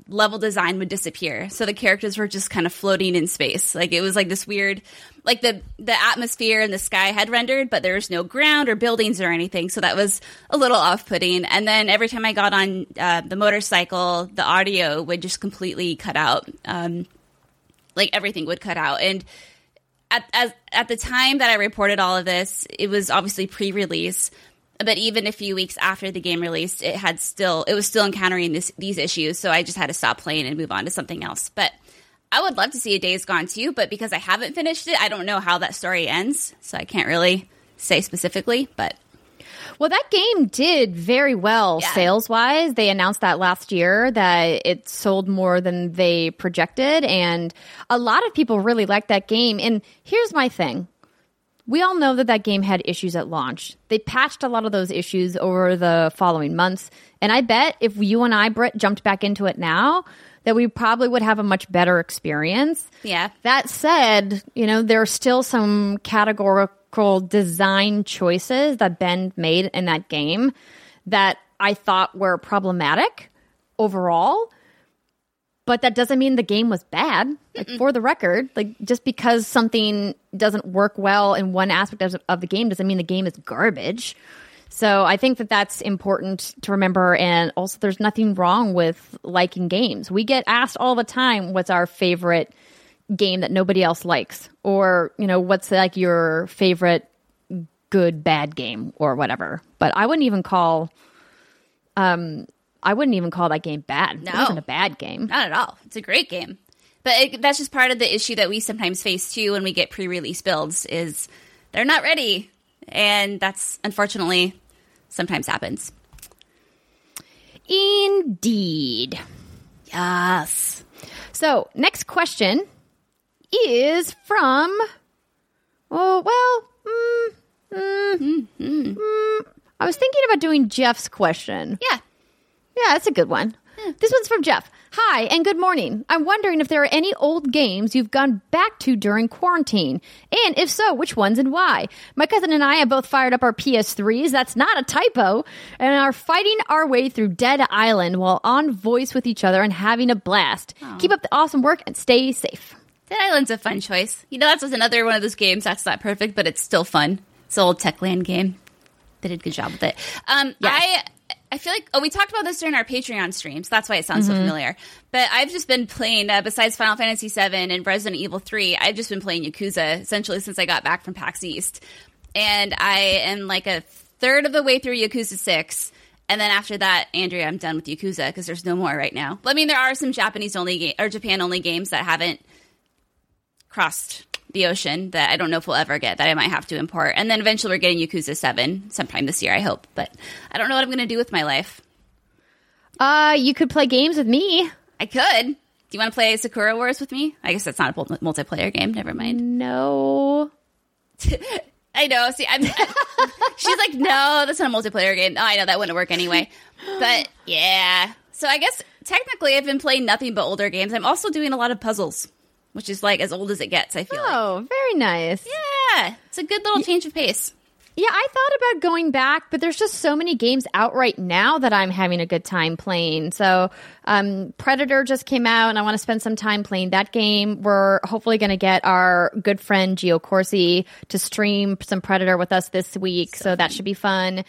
level design would disappear. So the characters were just kind of floating in space. Like it was like this weird like the the atmosphere and the sky had rendered, but there was no ground or buildings or anything. So that was a little off-putting. And then every time I got on uh, the motorcycle, the audio would just completely cut out. Um, like everything would cut out. And at as, at the time that I reported all of this, it was obviously pre-release. But even a few weeks after the game released, it had still it was still encountering this, these issues. So I just had to stop playing and move on to something else. But I would love to see a Days Gone too. But because I haven't finished it, I don't know how that story ends. So I can't really say specifically. But Well, that game did very well Yeah. sales wise. They announced that last year that it sold more than they projected. And a lot of people really liked that game. And here's my thing we all know that that game had issues at launch. They patched a lot of those issues over the following months. And I bet if you and I, Britt, jumped back into it now, that we probably would have a much better experience. Yeah. That said, you know, there are still some categorical design choices that Bend made in that game that I thought were problematic overall. But that doesn't mean the game was bad. Like for the record, like just because something doesn't work well in one aspect of, of the game doesn't mean the game is garbage. So I think that that's important to remember. And also, there's nothing wrong with liking games. We get asked all the time, "What's our favorite game that nobody else likes?" Or you know, what's like your favorite good bad game or whatever. But I wouldn't even call, um, I wouldn't even call that game bad. It No. wasn't a bad game. Not at all. It's a great game. But it, that's just part of the issue that we sometimes face too when we get pre-release builds is they're not ready. And that's unfortunately sometimes happens. Indeed. Yes. So, next question is from. Oh, well, mm, mm, mm, I was thinking about doing Jeff's question. Yeah. Yeah, that's a good one. This one's from Jeff. Hi, and good morning. I'm wondering if there are any old games you've gone back to during quarantine. And if so, which ones and why? My cousin and I have both fired up our PS3s, that's not a typo, and are fighting our way through Dead Island while on voice with each other and having a blast. Keep up the awesome work and stay safe. Dead Island's a fun choice. You know, that's another one of those games that's not perfect, but it's still fun. It's an old Techland game. They did a good job with it. Um, Yes. I I feel like oh we talked about this during our Patreon streams. That's why it sounds so familiar. But I've just been playing uh, besides Final Fantasy VII and Resident Evil Three. I've just been playing Yakuza essentially since I got back from PAX East, and I am like a third of the way through Yakuza Six. And then after that, Andrea, I'm done with Yakuza because there's no more right now. I mean, there are some Japanese only ga- or Japan only games that haven't crossed the ocean that I don't know if we'll ever get that I might have to import. And then eventually we're getting Yakuza 7 sometime this year, I hope. But I don't know what I'm going to do with my life. Uh, you could play games with me. I could. Do you want to play Sakura Wars with me? I guess that's not a multiplayer game. Never mind. No. I know. See, I'm. she's like, no, that's not a multiplayer game. Oh, I know that wouldn't work anyway. But yeah. So I guess technically I've been playing nothing but older games. I'm also doing a lot of puzzles, which is like as old as it gets. I feel like. Oh, very nice. Yeah, it's a good little change of pace. Yeah, I thought about going back, but there's just so many games out right now that I'm having a good time playing. So, um, Predator just came out, and I want to spend some time playing that game. We're hopefully going to get our good friend Gio Corsi to stream some Predator with us this week, so, that should be fun.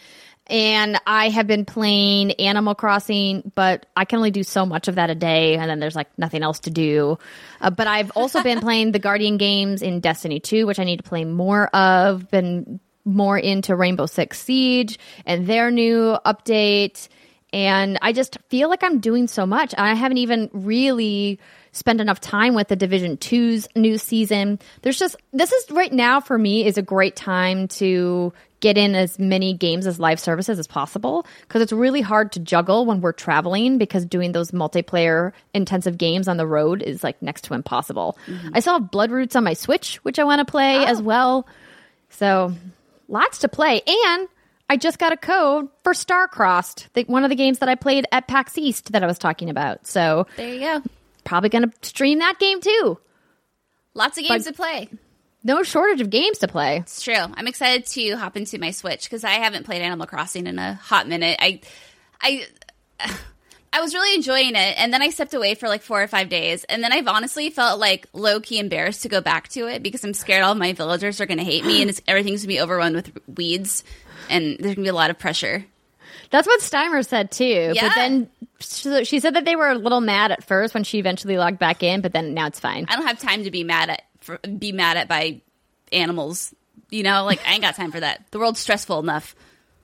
And I have been playing Animal Crossing, but I can only do so much of that a day, and then there's like nothing else to do. Uh, but I've also been playing the Guardian games in Destiny 2, which I need to play more of. Been more into Rainbow Six Siege and their new update. And I just feel like I'm doing so much. I haven't even really spent enough time with the Division 2's new season. There's just, this is right now for me is a great time to get in as many games as live services as possible because it's really hard to juggle when we're traveling because doing those multiplayer intensive games on the road is like next to impossible. Mm-hmm. I still have Bloodroots on my Switch, which I want to play as oh. well. So lots to play. And I just got a code for Starcrossed, the, one of the games that I played at PAX East that I was talking about. So There you go. probably going to stream that game too. Lots of games But- to play. No shortage of games to play. It's true. I'm excited to hop into my Switch because I haven't played Animal Crossing in a hot minute. I, I, I was really enjoying it, and then I stepped away for like four or five days, and then I've honestly felt like low key embarrassed to go back to it because I'm scared all my villagers are going to hate me, and it's, everything's going to be overrun with weeds, and there's going to be a lot of pressure. That's what Steimer said too. Yeah. But then she she said that they were a little mad at first when she eventually logged back in, but then now it's fine. I don't have time to be mad at for, be mad at by animals. You know, like I ain't got time for that. The world's stressful enough.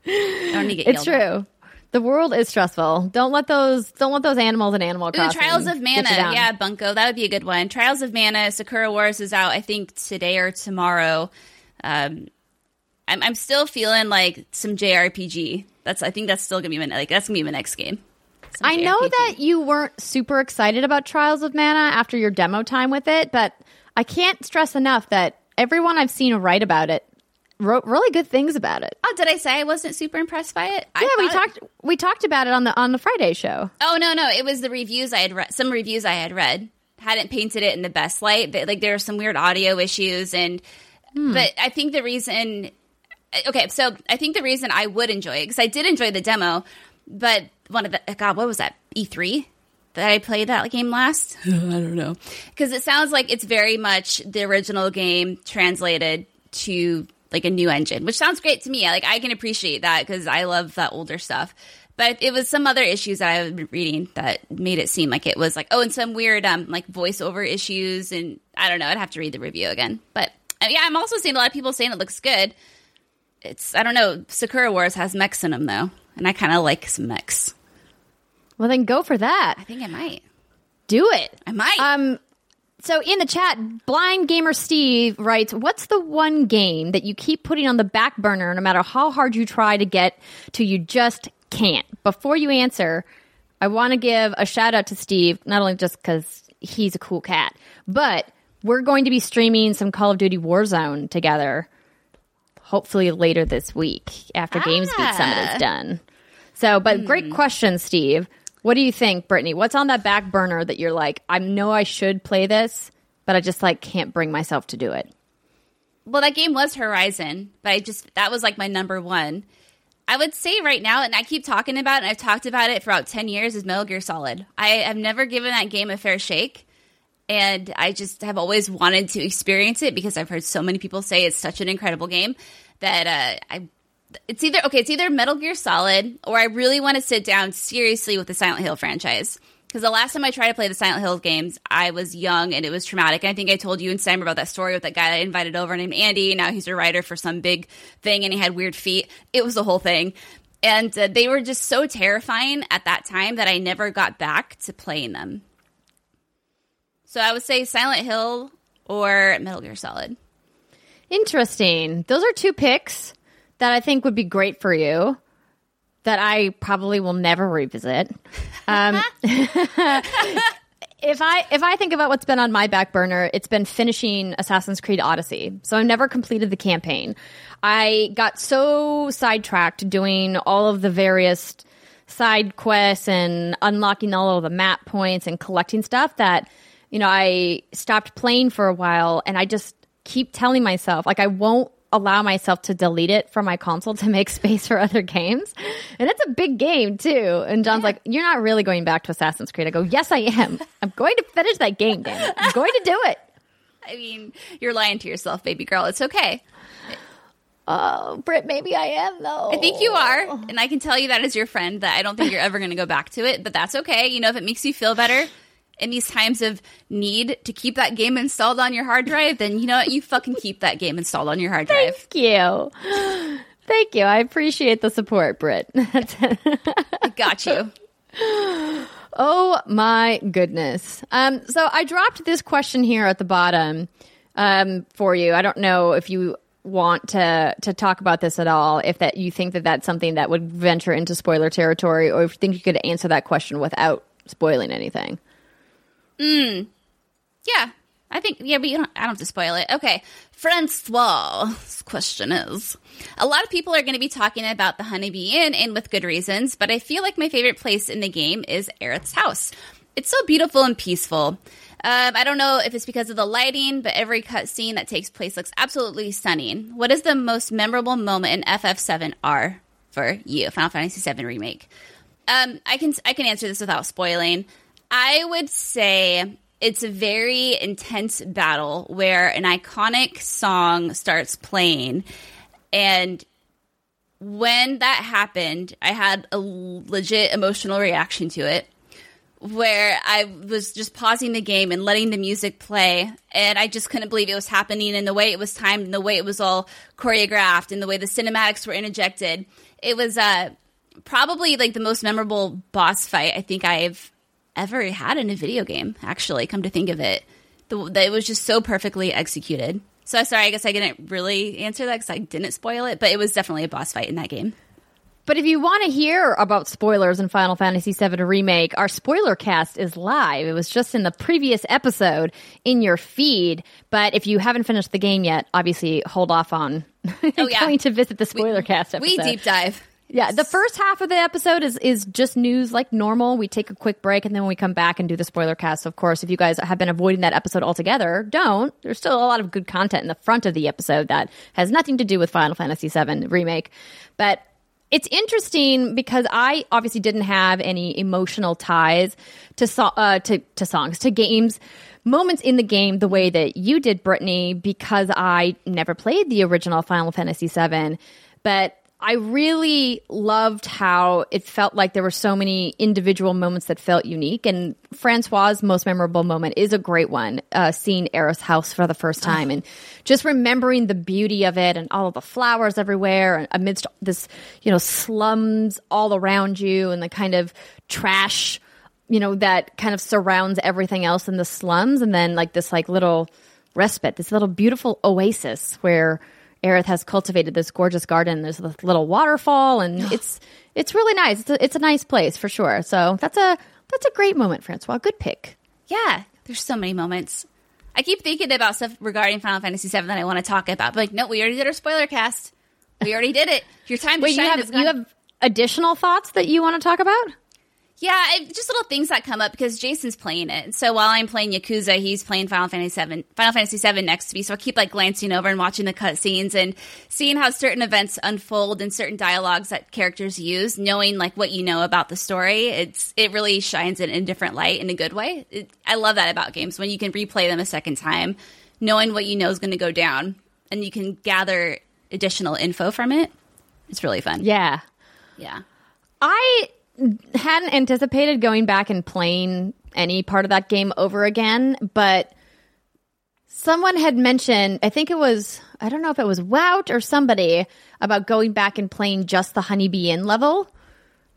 I don't need to get It's yelled at. true. The world is stressful. Don't let those don't let those animals and Animal Ooh, Trials of Mana. Yeah, Bunko. That would be a good one. Trials of Mana. Sakura Wars is out, I think, today or tomorrow. Um, I'm, I'm still feeling like some JRPG. That's I think that's still gonna be my like that's gonna be my next game. Some I know that you weren't super excited about Trials of Mana after your demo time with it, but I can't stress enough that everyone I've seen write about it wrote really good things about it. Oh, did I say I wasn't super impressed by it? I yeah, we talked we talked about it on the on the Friday show. Oh no, no, it was the reviews I had read. Some reviews I had read hadn't painted it in the best light. They- Like there were some weird audio issues, and hmm. but I think the reason. Okay, so I think the reason I would enjoy it because I did enjoy the demo, but one of the God, what was that E three that I played that game last? I don't know because it sounds like it's very much the original game translated to like a new engine, which sounds great to me. Like I can appreciate that because I love that older stuff. But it was some other issues that I was reading that made it seem like it was like oh, and some weird um like voiceover issues, and I don't know. I'd have to read the review again. But uh, yeah, I'm also seeing a lot of people saying it looks good. It's I don't know. Sakura Wars has mechs in them though, and I kind of like some mechs. Well, then go for that. I think I might. Do it. I might. Um, so in the chat, blind gamer Steve writes, "What's the one game that you keep putting on the back burner, no matter how hard you try to get to, you just can't?" Before you answer, I want to give a shout out to Steve, not only just because he's a cool cat, but we're going to be streaming some Call of Duty Warzone together, hopefully later this week after GamesBeat Summit Ah. is done. So, but great question, Steve. What do you think, Brittany? What's on that back burner that you're like, I know I should play this, but I just like can't bring myself to do it? well, that game was Horizon, but I just that was like my number one. I would say right now, and I keep talking about it, and I've talked about it for about 10 years, is Metal Gear Solid. I have never given that game a fair shake. And I just have always wanted to experience it because I've heard so many people say it's such an incredible game that uh, I. It's either okay. It's either Metal Gear Solid, or I really want to sit down seriously with the Silent Hill franchise. Because the last time I tried to play the Silent Hill games, I was young and it was traumatic. And I think I told you and Sam about that story with that guy I invited over named Andy. Now he's a writer for some big thing and he had weird feet. It was a whole thing. And uh, they were just so terrifying at that time that I never got back to playing them. So I would say Silent Hill or Metal Gear Solid. Interesting. Those are two picks that I think would be great for you. That I probably will never revisit. Um, if I if I think about what's been on my back burner, it's been finishing Assassin's Creed Odyssey. So I've never completed the campaign. I got so sidetracked doing all of the various side quests and unlocking all of the map points and collecting stuff that you know I stopped playing for a while and I just keep telling myself like I won't allow myself to delete it from my console to make space for other games. And it's a big game too. And John's like, You're not really going back to Assassin's Creed. I go, Yes, I am. I'm going to finish that game, damn it. I'm going to do it. I mean, you're lying to yourself, baby girl. It's okay. Oh, Britt, maybe I am though. I think you are. And I can tell you that as your friend that I don't think you're ever going to go back to it, but that's okay. You know, if it makes you feel better in these times of need to keep that game installed on your hard drive, then you know what? You fucking keep that game installed on your hard drive. Thank you. Thank you. I appreciate the support, Britt. I got you. Oh my goodness. Um, so I dropped this question here at the bottom um, for you. I don't know if you want to to talk about this at all. If that you think that that's something that would venture into spoiler territory, or if you think you could answer that question without spoiling anything. Yeah. I think, yeah, but you don't, I don't have to spoil it. Okay. Francois' question is A lot of people are going to be talking about the Honeybee Inn, and with good reasons, but I feel like my favorite place in the game is Aerith's house. It's so beautiful and peaceful. Um, I don't know if it's because of the lighting, but every cutscene that takes place looks absolutely stunning. What is the most memorable moment in FF7R for you, Final Fantasy VII Remake? Um, I can I can answer this without spoiling. I would say it's a very intense battle where an iconic song starts playing, and when that happened, I had a legit emotional reaction to it. Where I was just pausing the game and letting the music play, and I just couldn't believe it was happening, and the way it was timed, and the way it was all choreographed, and the way the cinematics were interjected. It was uh, probably like the most memorable boss fight I think I've ever had in a video game. Actually, come to think of it, the, the, it was just so perfectly executed. So sorry, I guess I didn't really answer that because I didn't spoil it, but it was definitely a boss fight in that game. But if you want to hear about spoilers in Final Fantasy VII Remake, our spoiler cast is live. It was just in the previous episode in your feed. But if you haven't finished the game yet, obviously hold off on Oh, yeah. going to visit the spoiler cast episode. We deep dive. Yeah, the first half of the episode is is just news like normal. We take a quick break and then we come back and do the spoiler cast. Of course, if you guys have been avoiding that episode altogether, don't. There's still a lot of good content in the front of the episode that has nothing to do with Final Fantasy VII remake. But it's interesting because I obviously didn't have any emotional ties to so- uh, to to songs, to games, moments in the game the way that you did, Brittany, because I never played the original Final Fantasy VII. But I really loved how it felt like there were so many individual moments that felt unique. And Francois' most memorable moment is a great one, uh, seeing Eris house for the first time and just remembering the beauty of it and all of the flowers everywhere and amidst this, you know, slums all around you and the kind of trash, you know, that kind of surrounds everything else in the slums. And then like this like little respite, this little beautiful oasis where Aerith has cultivated this gorgeous garden. There's a little waterfall, and it's it's really nice. It's a, it's a nice place for sure. So that's a that's a great moment, Francois. Good pick. Yeah, there's so many moments. I keep thinking about stuff regarding Final Fantasy VII that I want to talk about. But like, no, we already did our spoiler cast. We already did it. Your time to Wait, shine you is have gone. you have additional thoughts that you want to talk about? Yeah, I, just little things that come up because Jason's playing it. So while I'm playing Yakuza, he's playing Final Fantasy Seven, Final Fantasy Seven next to me. So I keep like glancing over and watching the cutscenes and seeing how certain events unfold and certain dialogues that characters use, knowing like what you know about the story. It's it really shines it in a different light in a good way. It, I love that about games when you can replay them a second time, knowing what you know is going to go down, and you can gather additional info from it. It's really fun. Yeah, Yeah. I hadn't anticipated going back and playing any part of that game over again, but someone had mentioned, I think it was, I don't know if it was Wout or somebody, about going back and playing just the Honeybee Inn level.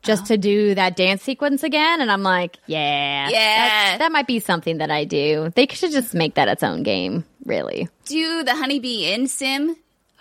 Just to do that dance sequence again, and I'm like, yeah, Yeah. that, that might be something that I do. They should just make that its own game, really, Do the Honeybee Inn Sim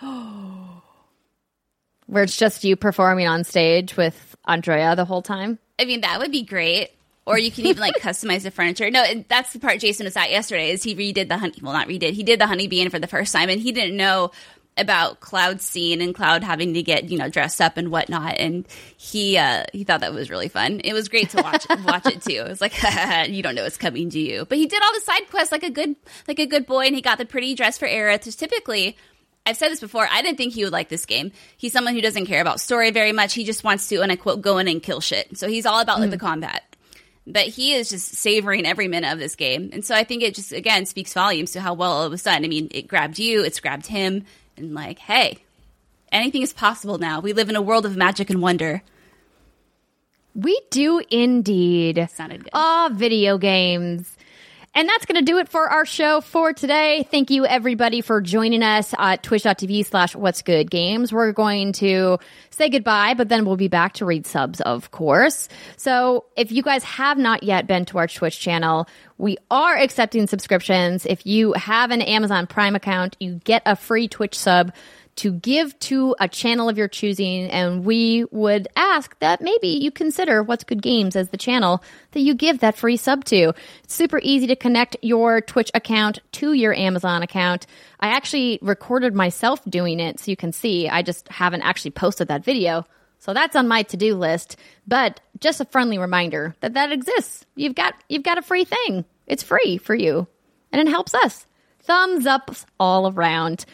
where it's just you performing on stage with Andrea the whole time. I mean, that would be great. Or you can even like customize the furniture. No, that's the part Jason was at yesterday. Is he redid the honey? Well, not redid. He did the Honeybee Inn for the first time, and he didn't know about Cloud scene and Cloud having to get you know dressed up and whatnot. And he uh, he thought that was really fun. It was great to watch watch it too. It was like you don't know what's coming to you, but he did all the side quests like a good like a good boy, and he got the pretty dress for Aerith. Which typically I've said this before. I didn't think he would like this game. He's someone who doesn't care about story very much. He just wants to, and I quote, go in and kill shit. So he's all about like the combat. But he is just savoring every minute of this game. And so I think it just, again, speaks volumes to how well it was done. I mean, it grabbed you, it's grabbed him, and like, hey, anything is possible now. We live in a world of magic and wonder. We do indeed. Sounded good. Ah, video games. And that's going to do it for our show for today. Thank you everybody for joining us at twitch.tv slash what's good games. We're going to say goodbye, but then we'll be back to read subs, of course. So if you guys have not yet been to our Twitch channel, we are accepting subscriptions. If you have an Amazon Prime account, you get a free Twitch sub to give to a channel of your choosing. And we would ask that maybe you consider What's Good Games as the channel that you give that free sub to. It's super easy to connect your Twitch account to your Amazon account. I actually recorded myself doing it so you can see. I just haven't actually posted that video. So that's on my to-do list, but just a friendly reminder that that exists. You've got you've got a free thing. It's free for you and it helps us. Thumbs ups all around.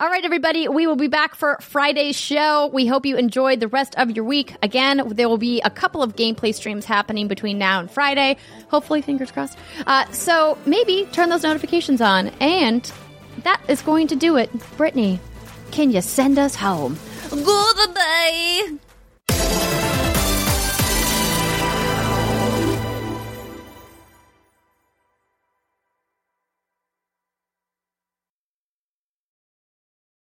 All right, everybody, we will be back for Friday's show. We hope you enjoyed the rest of your week. Again, there will be a couple of gameplay streams happening between now and Friday. Hopefully, fingers crossed. Uh, so maybe turn those notifications on. And that is going to do it. Brittany, can you send us home? Goodbye.